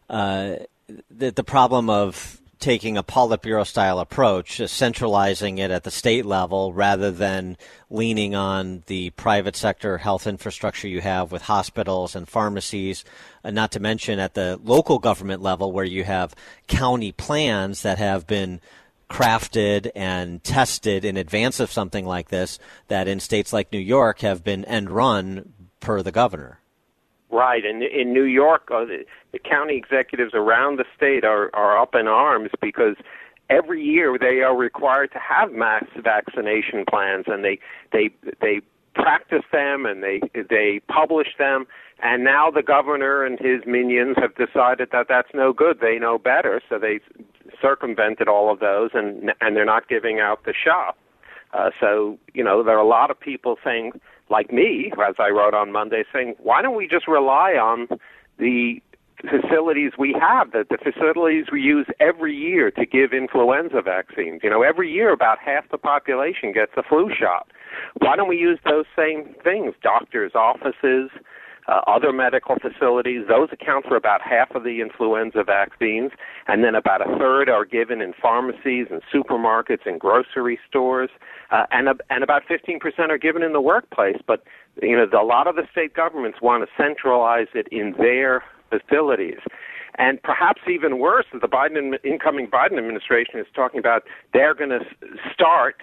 uh, the, the problem of taking a Politburo style approach, uh, centralizing it at the state level rather than leaning on the private sector health infrastructure you have with hospitals and pharmacies, and not to mention at the local government level where you have county plans that have been crafted and tested in advance of something like this that in states like New York have been end run per the governor. Right, and in New York, uh, the, the county executives around the state are are up in arms because every year they are required to have mass vaccination plans, and they they they practice them and they they publish them. And now the governor and his minions have decided that that's no good. They know better, so they circumvented all of those, and and they're not giving out the shot. Uh, so you know there are a lot of people saying, like me, as I wrote on Monday, saying, why don't we just rely on the facilities we have, that the facilities we use every year to give influenza vaccines. You know, every year about half the population gets a flu shot. Why don't we use those same things? Doctors' offices, uh, other medical facilities. Those account for about half of the influenza vaccines, and then about a third are given in pharmacies and supermarkets and grocery stores, uh, and uh, and about 15% are given in the workplace. But you know, a lot of the state governments want to centralize it in their facilities. And perhaps even worse, the Biden incoming Biden administration is talking about they're going to start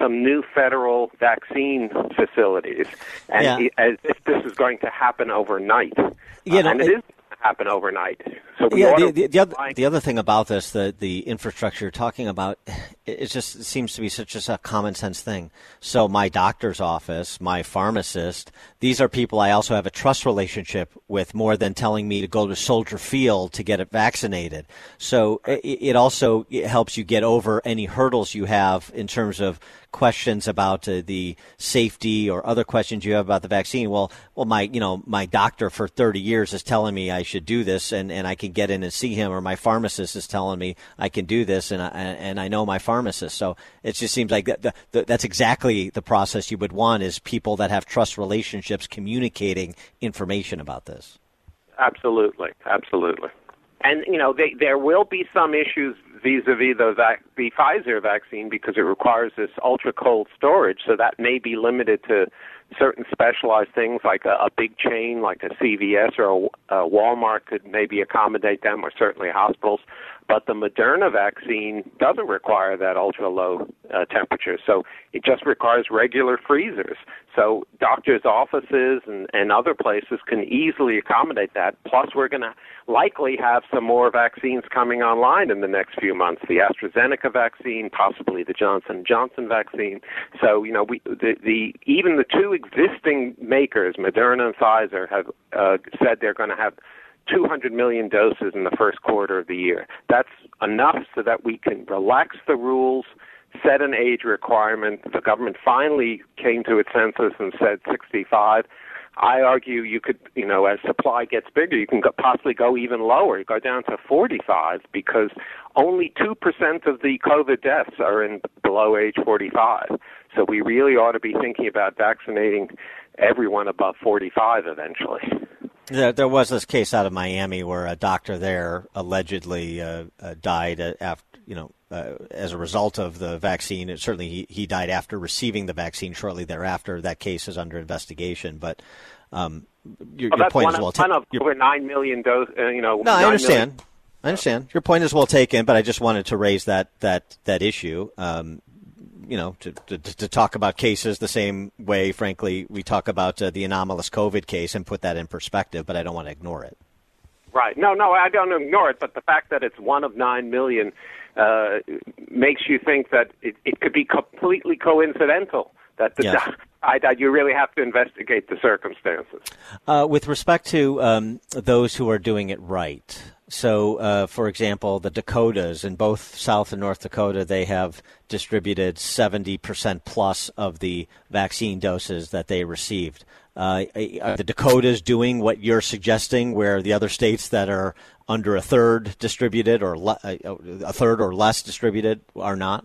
some new federal vaccine facilities, and Yeah. as if this is going to happen overnight. You Uh, and it it- is going to happen overnight. So yeah, the, the, the, other, the other thing about this, the the infrastructure you're talking about, it, it just it seems to be such just a common sense thing. So my doctor's office, my pharmacist, these are people I also have a trust relationship with more than telling me to go to Soldier Field to get it vaccinated. So it, it also it helps you get over any hurdles you have in terms of questions about uh, the safety or other questions you have about the vaccine. Well, well, my you know my doctor for 30 years is telling me I should do this, and, and I can get in and see him, or my pharmacist is telling me I can do this, and I, and I know my pharmacist. So it just seems like that, that, that's exactly the process you would want is people that have trust relationships communicating information about this. Absolutely, absolutely. And you know, they, there will be some issues vis-a-vis the, vac- the Pfizer vaccine because it requires this ultra cold storage, so that may be limited to certain specialized things like a, a big chain like a CVS or a, a Walmart could maybe accommodate them, or certainly hospitals. But the Moderna vaccine doesn't require that ultra low uh, temperature, so it just requires regular freezers. So doctors' offices and, and other places can easily accommodate that. Plus, we're going to likely have some more vaccines coming online in the next few months. The AstraZeneca vaccine, possibly the Johnson Johnson vaccine. So you know, we the, the even the two existing makers, Moderna and Pfizer, have uh, said they're going to have 200 million doses in the first quarter of the year. That's enough so that we can relax the rules, set an age requirement. The government finally came to its senses and said 65. I argue you could, you know, as supply gets bigger, you can go, possibly go even lower. You go down to 45 because only 2% of the COVID deaths are in below age 45. So we really ought to be thinking about vaccinating everyone above 45 eventually. There, there was this case out of Miami where a doctor there allegedly uh, uh, died after, you know, uh, as a result of the vaccine. It, certainly, he, he died after receiving the vaccine. Shortly thereafter, that case is under investigation. But um, your, Well, your point one, is well taken. of over 9 million doses, uh, you know. No, I understand. million- I understand. Your point is well taken, but I just wanted to raise that that that issue. Um, you know, to, to to talk about cases the same way, frankly, we talk about uh, the anomalous COVID case and put that in perspective. But I don't want to ignore it. Right. No, no, I don't ignore it, but the fact that it's one of 9 million uh, makes you think that it, it could be completely coincidental. That the Yes. I, I, you really have to investigate the circumstances. Uh, with respect to um, those who are doing it right, so uh, for example, the Dakotas in both South and North Dakota, they have distributed 70% plus of the vaccine doses that they received. Uh, are the Dakotas doing what you're suggesting, where the other states that are under a third distributed or le- uh, a third or less distributed are not?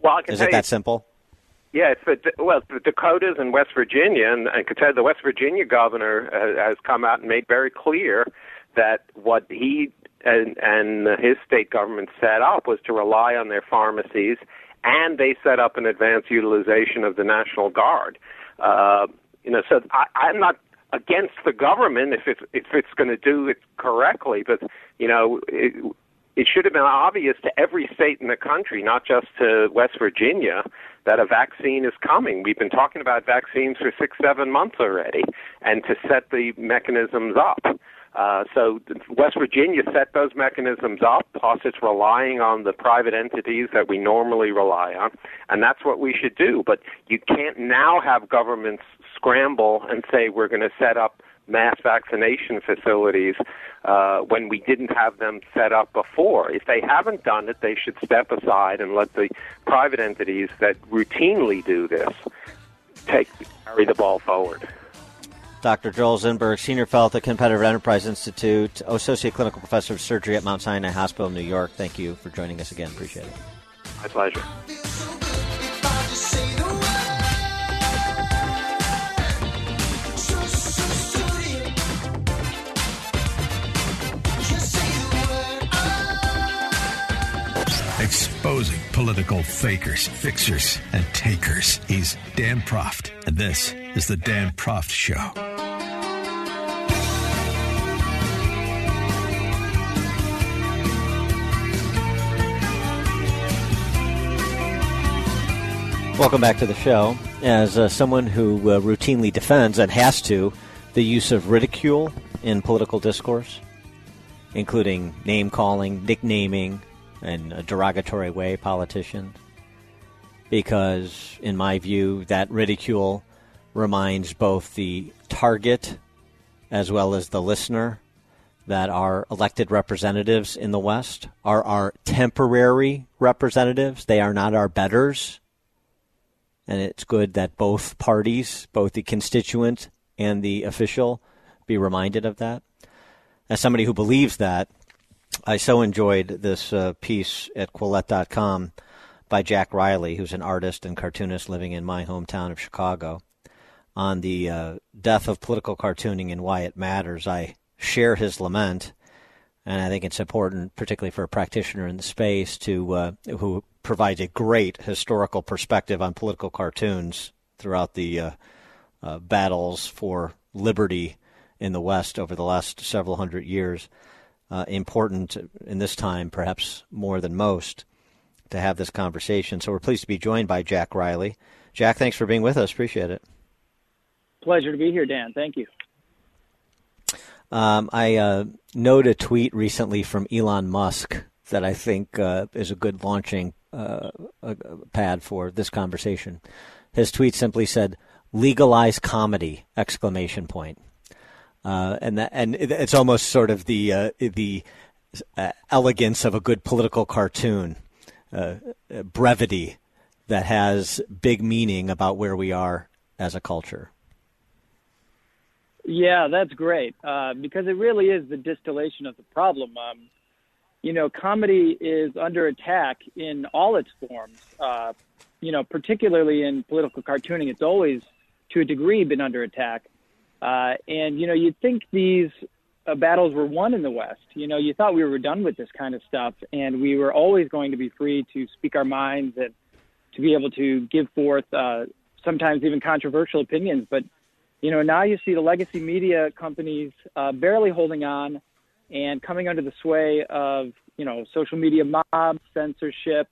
Well, I can Is it that simple? Yeah, it's the well, the Dakotas and West Virginia, and I could tell you the West Virginia governor uh, has come out and made very clear that what he and, and his state government set up was to rely on their pharmacies, and they set up an advanced utilization of the National Guard. Uh, you know, so I, I'm not against the government if it's if it's going to do it correctly, but you know, it, it should have been obvious to every state in the country, not just to West Virginia, that a vaccine is coming. We've been talking about vaccines for six, seven months already, and to set the mechanisms up. Uh, so West Virginia set those mechanisms up, plus it's relying on the private entities that we normally rely on, and that's what we should do. But you can't now have governments scramble and say we're going to set up mass vaccination facilities uh, when we didn't have them set up before. If they haven't done it, they should step aside and let the private entities that routinely do this take carry the ball forward. Dr. Joel Zinberg, Senior Fellow at the Competitive Enterprise Institute, Associate Clinical Professor of Surgery at Mount Sinai Hospital in New York. Thank you for joining us again. Appreciate it. My pleasure. Exposing political fakers, fixers, and takers. He's Dan Proft, and this is the Dan Proft Show. Welcome back to the show. As uh, someone who uh, routinely defends and has to the use of ridicule in political discourse, including name calling, nicknaming, in a derogatory way politicians, because in my view, that ridicule reminds both the target as well as the listener that our elected representatives in the West are our temporary representatives. They are not our betters and it's good that both parties, both the constituent and the official, be reminded of that. As somebody who believes that, I so enjoyed this uh, piece at Quillette.com by Jack Riley, who's an artist and cartoonist living in my hometown of Chicago, on the uh, death of political cartooning and why it matters. I share his lament, and I think it's important, particularly for a practitioner in the space, to uh, who provides a great historical perspective on political cartoons throughout the uh, uh, battles for liberty in the West over the last several hundred years. Uh, important in this time, perhaps more than most, to have this conversation. So we're pleased to be joined by Jack Riley. Jack, thanks for being with us. Appreciate it. Pleasure to be here, Dan. Thank you. Um, I uh, noted a tweet recently from Elon Musk that I think uh, is a good launching uh, pad for this conversation. His tweet simply said, "Legalize comedy!" exclamation point. Uh, and that, and it's almost sort of the uh, the uh, elegance of a good political cartoon, uh, brevity that has big meaning about where we are as a culture. Yeah, that's great uh, because it really is the distillation of the problem. Um, you know, comedy is under attack in all its forms. Uh, you know, particularly in political cartooning, it's always, to a degree, been under attack. Uh, and you know, you'd think these uh, battles were won in the West. You know, you thought we were done with this kind of stuff, and we were always going to be free to speak our minds and to be able to give forth uh, sometimes even controversial opinions. But you know, now you see the legacy media companies uh, barely holding on and coming under the sway of, you know, social media mobs, censorship,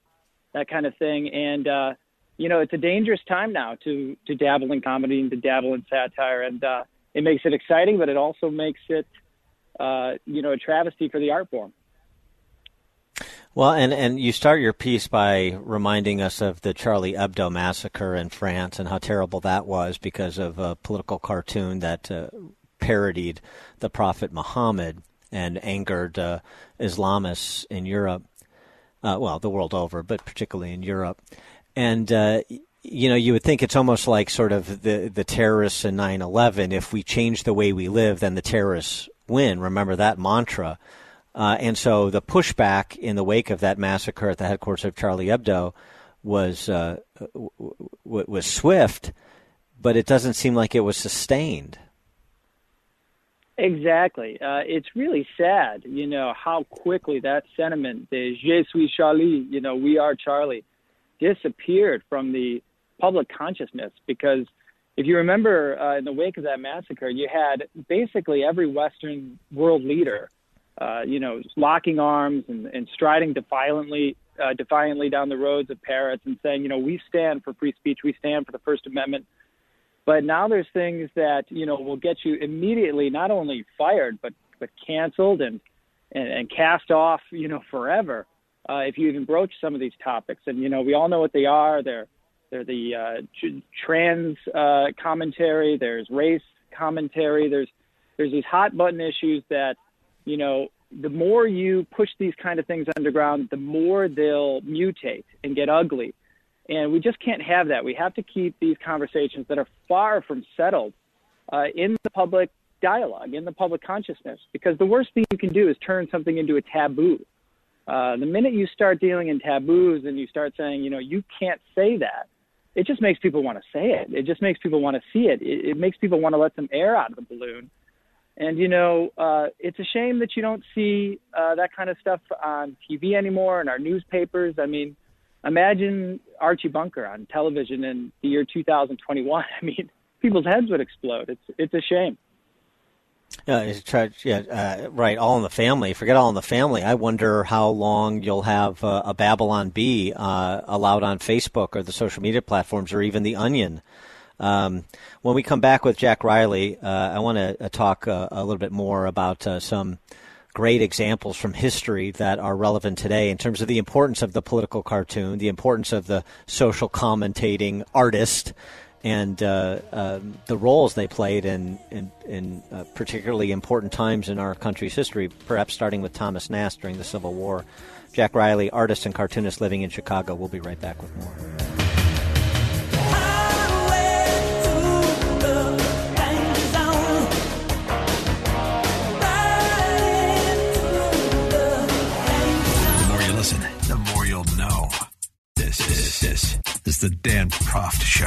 that kind of thing. And, uh, you know, it's a dangerous time now to, to dabble in comedy and to dabble in satire. And uh, it makes it exciting, but it also makes it, uh, you know, a travesty for the art form. Well, and, and you start your piece by reminding us of the Charlie Hebdo massacre in France and how terrible that was because of a political cartoon that uh, parodied the Prophet Muhammad and angered uh, Islamists in Europe. Uh, well, the world over, but particularly in Europe. And uh, you know, you would think it's almost like sort of the the terrorists in 9/11. If we change the way we live, then the terrorists win. Remember that mantra. Uh, and so the pushback in the wake of that massacre at the headquarters of Charlie Hebdo was uh, w- w- was swift, but it doesn't seem like it was sustained. Exactly. Uh, it's really sad, you know, how quickly that sentiment, the "Je suis Charlie," you know, "We are Charlie," disappeared from the public consciousness because if you remember uh, in the wake of that massacre, you had basically every Western world leader, uh, you know, locking arms and, and striding defiantly, uh, defiantly down the roads of Paris and saying, you know, we stand for free speech, we stand for the First Amendment. But now there's things that you know will get you immediately not only fired but but canceled and and, and cast off, you know, forever uh, if you even broach some of these topics. And you know, we all know what they are. They're they're the uh, trans uh, commentary. There's race commentary. There's there's these hot button issues that you know the more you push these kind of things underground, the more they'll mutate and get ugly. And we just can't have that. We have to keep these conversations that are far from settled uh, in the public dialogue, in the public consciousness, because the worst thing you can do is turn something into a taboo. Uh, the minute you start dealing in taboos and you start saying, you know, you can't say that, it just makes people want to say it. It just makes people want to see it. It, it makes people want to let some air out of the balloon. And you know, uh, it's a shame that you don't see uh, that kind of stuff on TV anymore in our newspapers. I mean, imagine Archie Bunker on television in the year 2021. I mean, people's heads would explode. It's it's a shame. Yeah, yeah, uh, right. All in the Family. Forget All in the Family. I wonder how long you'll have uh, a Babylon Bee uh, allowed on Facebook or the social media platforms or even The Onion. Um, when we come back with Jack Riley, uh, I want to uh, talk a little bit more about some great examples from history that are relevant today in terms of the importance of the political cartoon, the importance of the social commentating artist, and uh, uh, the roles they played in, in, in uh, particularly important times in our country's history, perhaps starting with Thomas Nast during the Civil War. Jack Riley, artist and cartoonist living in Chicago. We'll be right back with more. Is the Dan Proft Show.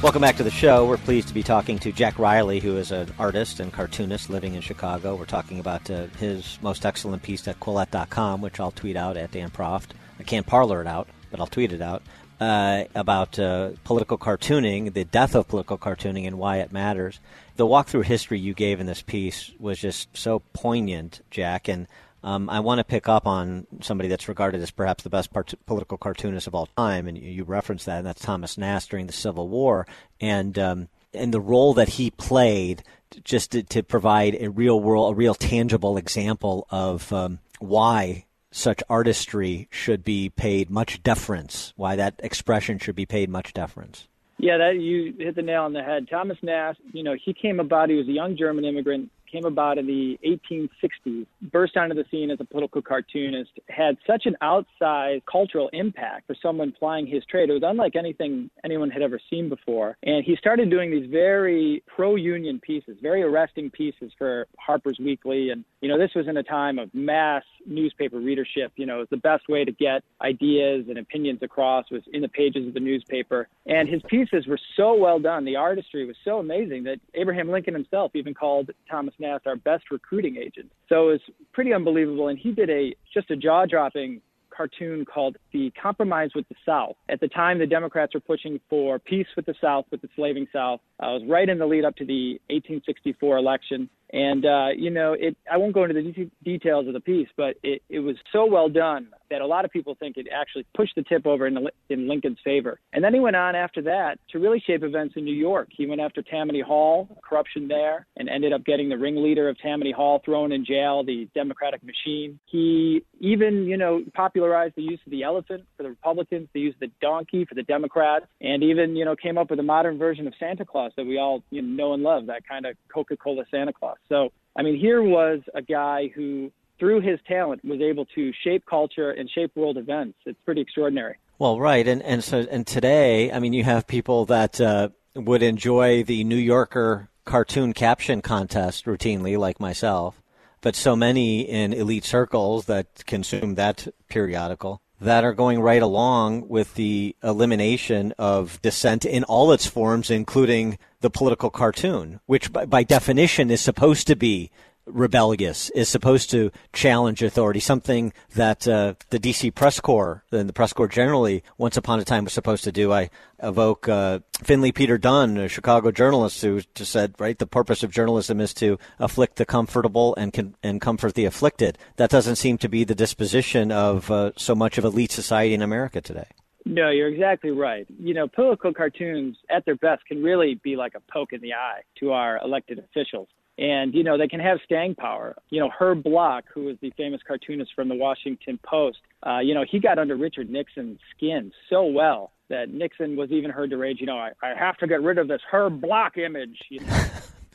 Welcome back to the show. We're pleased to be talking to Jack Riley, who is an artist and cartoonist living in Chicago. We're talking about uh, his most excellent piece at Quillette.com, which I'll tweet out at Dan Proft. I can't Parler it out, but I'll tweet it out. Uh, about uh, political cartooning, the death of political cartooning, and why it matters. The walkthrough history you gave in this piece was just so poignant, Jack, and um, I want to pick up on somebody that's regarded as perhaps the best part- political cartoonist of all time, and you, you referenced that, and that's Thomas Nast during the Civil War, and um, and the role that he played just to, to, provide a real world, a real tangible example of um, why such artistry should be paid much deference, why that expression should be paid much deference. Yeah, that you hit the nail on the head. Thomas Nast, you know, he came about. He was a young German immigrant came about in the 1860s, burst onto the scene as a political cartoonist, had such an outsized cultural impact for someone plying his trade. It was unlike anything anyone had ever seen before. And he started doing these very pro union pieces, very arresting pieces for Harper's Weekly. And, you know, this was in a time of mass newspaper readership. You know, it was the best way to get ideas and opinions across was in the pages of the newspaper. And his pieces were so well done. The artistry was so amazing that Abraham Lincoln himself even called Thomas Nast our best recruiting agent. So it was pretty unbelievable. And he did a just a jaw dropping cartoon called The Compromise with the South. At the time, the Democrats were pushing for peace with the South, with the slaving South. Uh, it was right in the lead up to the 1864 election. And, uh, you know, it, I won't go into the de- details of the piece, but it, it was so well done that a lot of people think it actually pushed the tip over in, in Lincoln's favor. And then he went on after that to really shape events in New York. He went after Tammany Hall, corruption there, and ended up getting the ringleader of Tammany Hall thrown in jail, the Democratic machine. He even, you know, popularized the use of the elephant for the Republicans, the use of the donkey for the Democrats, and even, you know, came up with a modern version of Santa Claus that we all you know, know and love, that kind of Coca-Cola Santa Claus. So, I mean, here was a guy who through his talent, was able to shape culture and shape world events. It's pretty extraordinary. Well, right, and and so and today, I mean, you have people that uh, would enjoy the New Yorker cartoon caption contest routinely, like myself, but so many in elite circles that consume that periodical that are going right along with the elimination of dissent in all its forms, including the political cartoon, which by, by definition is supposed to be rebellious, is supposed to challenge authority, something that uh, the D.C. press corps and the press corps generally, once upon a time, was supposed to do. I evoke uh, Finley Peter Dunne, a Chicago journalist, who just said, right, the purpose of journalism is to afflict the comfortable and con- and comfort the afflicted. That doesn't seem to be the disposition of uh, so much of elite society in America today. No, you're exactly right. You know, political cartoons at their best can really be like a poke in the eye to our elected officials and you know they can have staying power. You know, Herb Block, who was the famous cartoonist from the Washington Post, uh, you know, he got under Richard Nixon's skin so well that Nixon was even heard to rage. You know, I, I have to get rid of this Herb Block image. You know?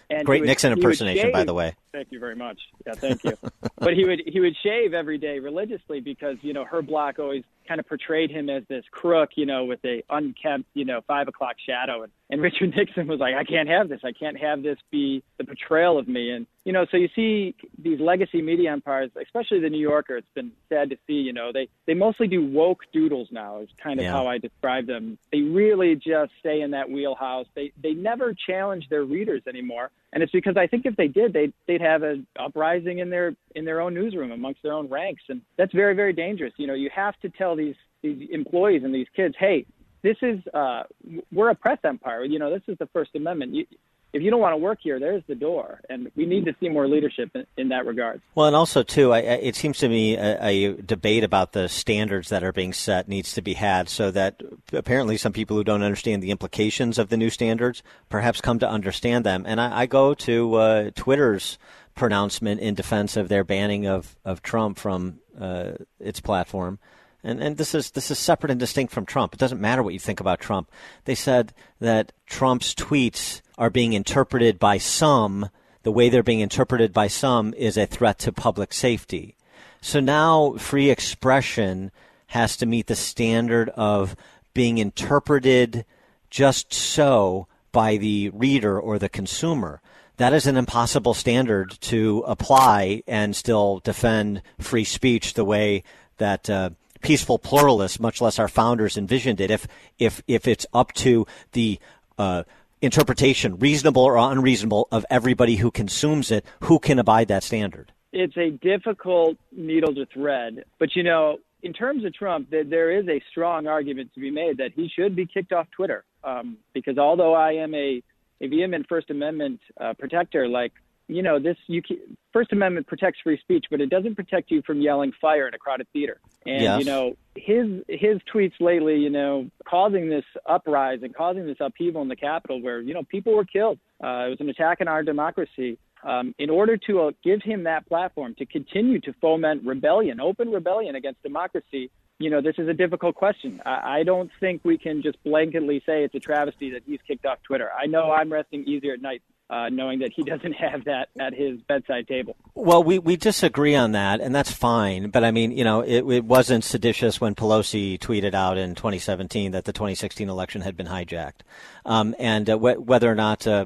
And Great would, Nixon impersonation, by the way. Thank you very much. Yeah, thank you. but he would he would shave every day religiously because you know Herb Block always kind of portrayed him as this crook, you know, with a unkempt, you know, five o'clock shadow. And, and Richard Nixon was like, I can't have this. I can't have this be the portrayal of me. And, you know, so you see these legacy media empires, especially the New Yorker, it's been sad to see, you know, they, they mostly do woke doodles now is kind of yeah. how I describe them. They really just stay in that wheelhouse. They, they never challenge their readers anymore. And it's because I think if they did, they'd, they'd have an uprising in their, in their own newsroom amongst their own ranks. And that's very, very dangerous. You know, you have to tell these these employees and these kids, hey, this is uh, we're a press empire. You know, this is the First Amendment. You, if you don't want to work here, there's the door, and we need to see more leadership in, in that regard. Well, and also too, I, it seems to me a, a, debate about the standards that are being set needs to be had, so that apparently some people who don't understand the implications of the new standards perhaps come to understand them. And I, I go to uh, Twitter's pronouncement in defense of their banning of of Trump from uh, its platform and and this is this is separate and distinct from Trump. It doesn't matter what you think about Trump. They said that Trump's tweets are being interpreted by some the way they're being interpreted by some is a threat to public safety. So now free expression has to meet the standard of being interpreted just so by the reader or the consumer. That is an impossible standard to apply and still defend free speech the way that uh, peaceful pluralists, much less our founders envisioned it. If if if it's up to the uh, interpretation, reasonable or unreasonable, of everybody who consumes it, who can abide that standard? It's a difficult needle to thread, but you know, in terms of Trump, there is a strong argument to be made that he should be kicked off Twitter. Um, because although I am a, a vehement First Amendment uh, protector, like you know, this you can, First Amendment protects free speech, but it doesn't protect you from yelling fire in a crowded theater. And yes. you know, his his tweets lately, you know, causing this uprising, causing this upheaval in the Capitol, where you know people were killed. Uh, it was an attack on our democracy. Um, in order to uh, give him that platform to continue to foment rebellion, open rebellion against democracy, you know, this is a difficult question. I, I don't think we can just blanketly say it's a travesty that he's kicked off Twitter. I know I'm resting easier at night uh, knowing that he doesn't have that at his bedside table. Well, we, we disagree on that, and that's fine. But I mean, you know, it, it wasn't seditious when Pelosi tweeted out in 2017 that the 2016 election had been hijacked, um, and uh, wh- whether or not. Uh,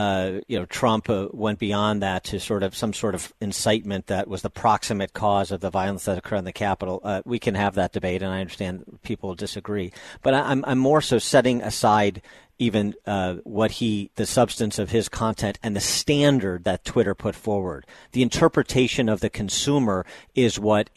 uh, you know, Trump uh, went beyond that to sort of some sort of incitement that was the proximate cause of the violence that occurred in the Capitol. Uh, we can have that debate, and I understand people disagree. But I, I'm, I'm more so setting aside even uh, what he, the substance of his content and the standard that Twitter put forward. The interpretation of the consumer is what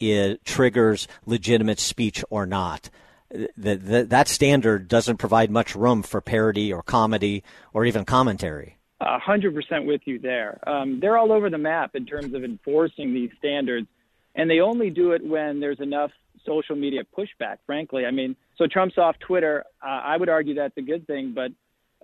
triggers legitimate speech or not. The, the, that standard doesn't provide much room for parody or comedy or even commentary. A hundred percent with you there. Um, they're all over the map in terms of enforcing these standards, and they only do it when there's enough social media pushback. Frankly, I mean, so Trump's off Twitter. Uh, I would argue that's a good thing, but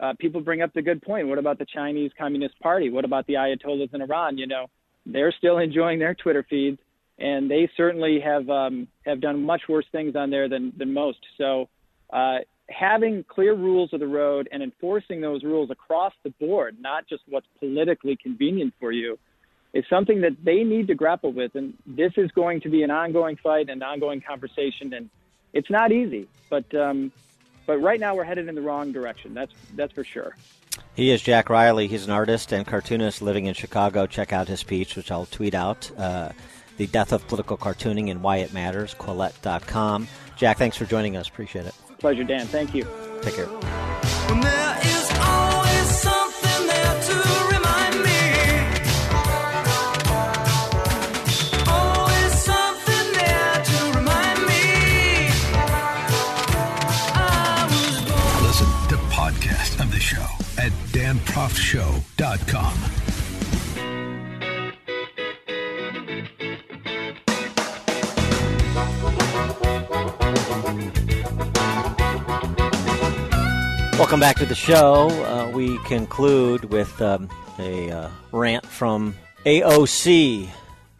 uh, people bring up the good point. What about the Chinese Communist Party? What about the Ayatollahs in Iran? You know, they're still enjoying their Twitter feeds, and they certainly have um, have done much worse things on there than than most. So, uh, having clear rules of the road and enforcing those rules across the board, not just what's politically convenient for you, is something that they need to grapple with. And this is going to be an ongoing fight, and an ongoing conversation, and it's not easy. But um, but right now we're headed in the wrong direction. That's that's for sure. He is Jack Riley. He's an artist and cartoonist living in Chicago. Check out his speech, which I'll tweet out. Uh, the Death of Political Cartooning and Why It Matters, Quillette.com. Jack, thanks for joining us. Appreciate it. Pleasure, Dan. Thank you. Take care. Listen to podcast of the show at danproftshow.com. Welcome back to the show. Uh, we conclude with um, a uh, rant from AOC,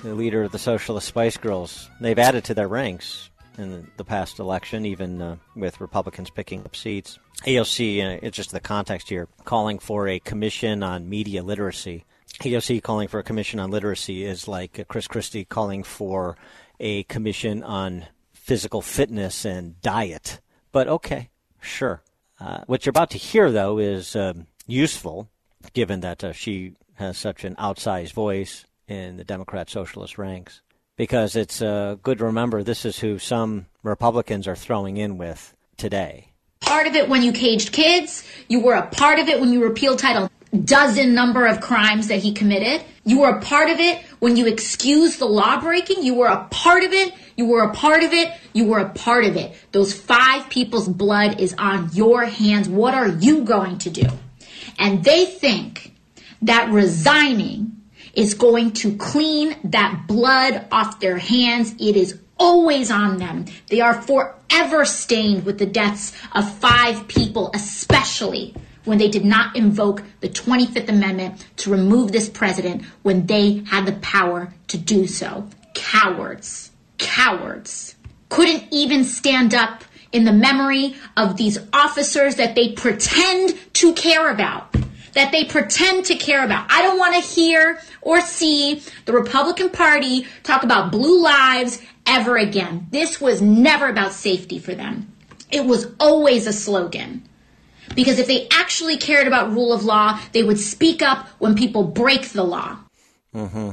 the leader of the Socialist Spice Girls. They've added to their ranks in the past election, even uh, with Republicans picking up seats. AOC, uh, it's just the context here, calling for a commission on media literacy. AOC calling for a commission on literacy is like Chris Christie calling for a commission on physical fitness and diet. But okay, sure. Uh, what you're about to hear, though, is um, useful, given that uh, she has such an outsized voice in the Democrat Socialist ranks, because it's uh, good to remember this is who some Republicans are throwing in with today. Part of it when you caged kids. You were a part of it when you repealed Title dozen number of crimes that he committed. You were a part of it when you excused the law breaking. You were a part of it. You were a part of it. You were a part of it. Those five people's blood is on your hands. What are you going to do? And they think that resigning is going to clean that blood off their hands. It is always on them. They are forever stained with the deaths of five people, especially when they did not invoke the 25th Amendment to remove this president when they had the power to do so. Cowards. Cowards. Couldn't even stand up in the memory of these officers that they pretend to care about. That they pretend to care about. I don't want to hear or see the Republican Party talk about blue lives ever again. This was never about safety for them. It was always a slogan. Because if they actually cared about rule of law, they would speak up when people break the law. Mm-hmm.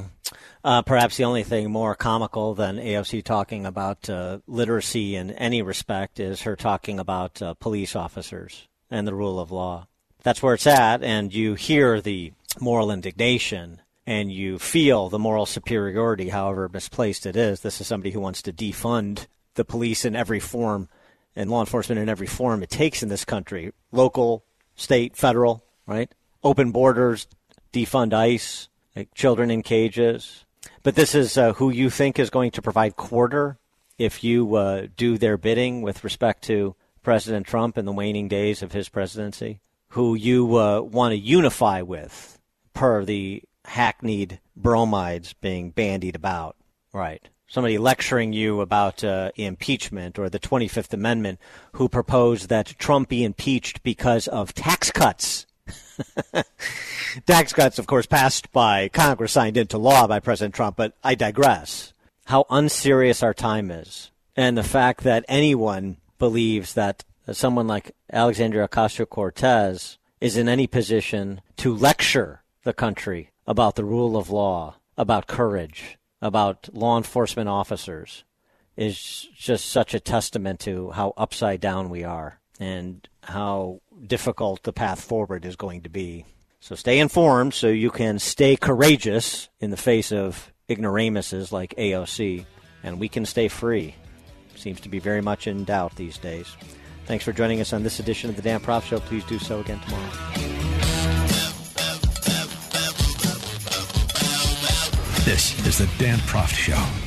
Uh, perhaps the only thing more comical than AOC talking about uh, literacy in any respect is her talking about uh, police officers and the rule of law. That's where it's at, and you hear the moral indignation and you feel the moral superiority, however misplaced it is. This is somebody who wants to defund the police in every form and law enforcement in every form it takes in this country local, state, federal, right? Open borders, defund ICE, like children in cages. But this is uh, who you think is going to provide quarter if you uh, do their bidding with respect to President Trump in the waning days of his presidency, who you uh, want to unify with per the hackneyed bromides being bandied about, right? Somebody lecturing you about uh, impeachment or the 25th Amendment who proposed that Trump be impeached because of tax cuts. tax cuts, of course, passed by Congress, signed into law by President Trump, but I digress. How unserious our time is. And the fact that anyone believes that someone like Alexandria Ocasio Cortez is in any position to lecture the country about the rule of law, about courage, about law enforcement officers is just such a testament to how upside down we are and how difficult the path forward is going to be. So stay informed so you can stay courageous in the face of ignoramuses like AOC, and we can stay free. Seems to be very much in doubt these days. Thanks for joining us on this edition of the Dan Proft Show. Please do so again tomorrow. This is the Dan Proft Show.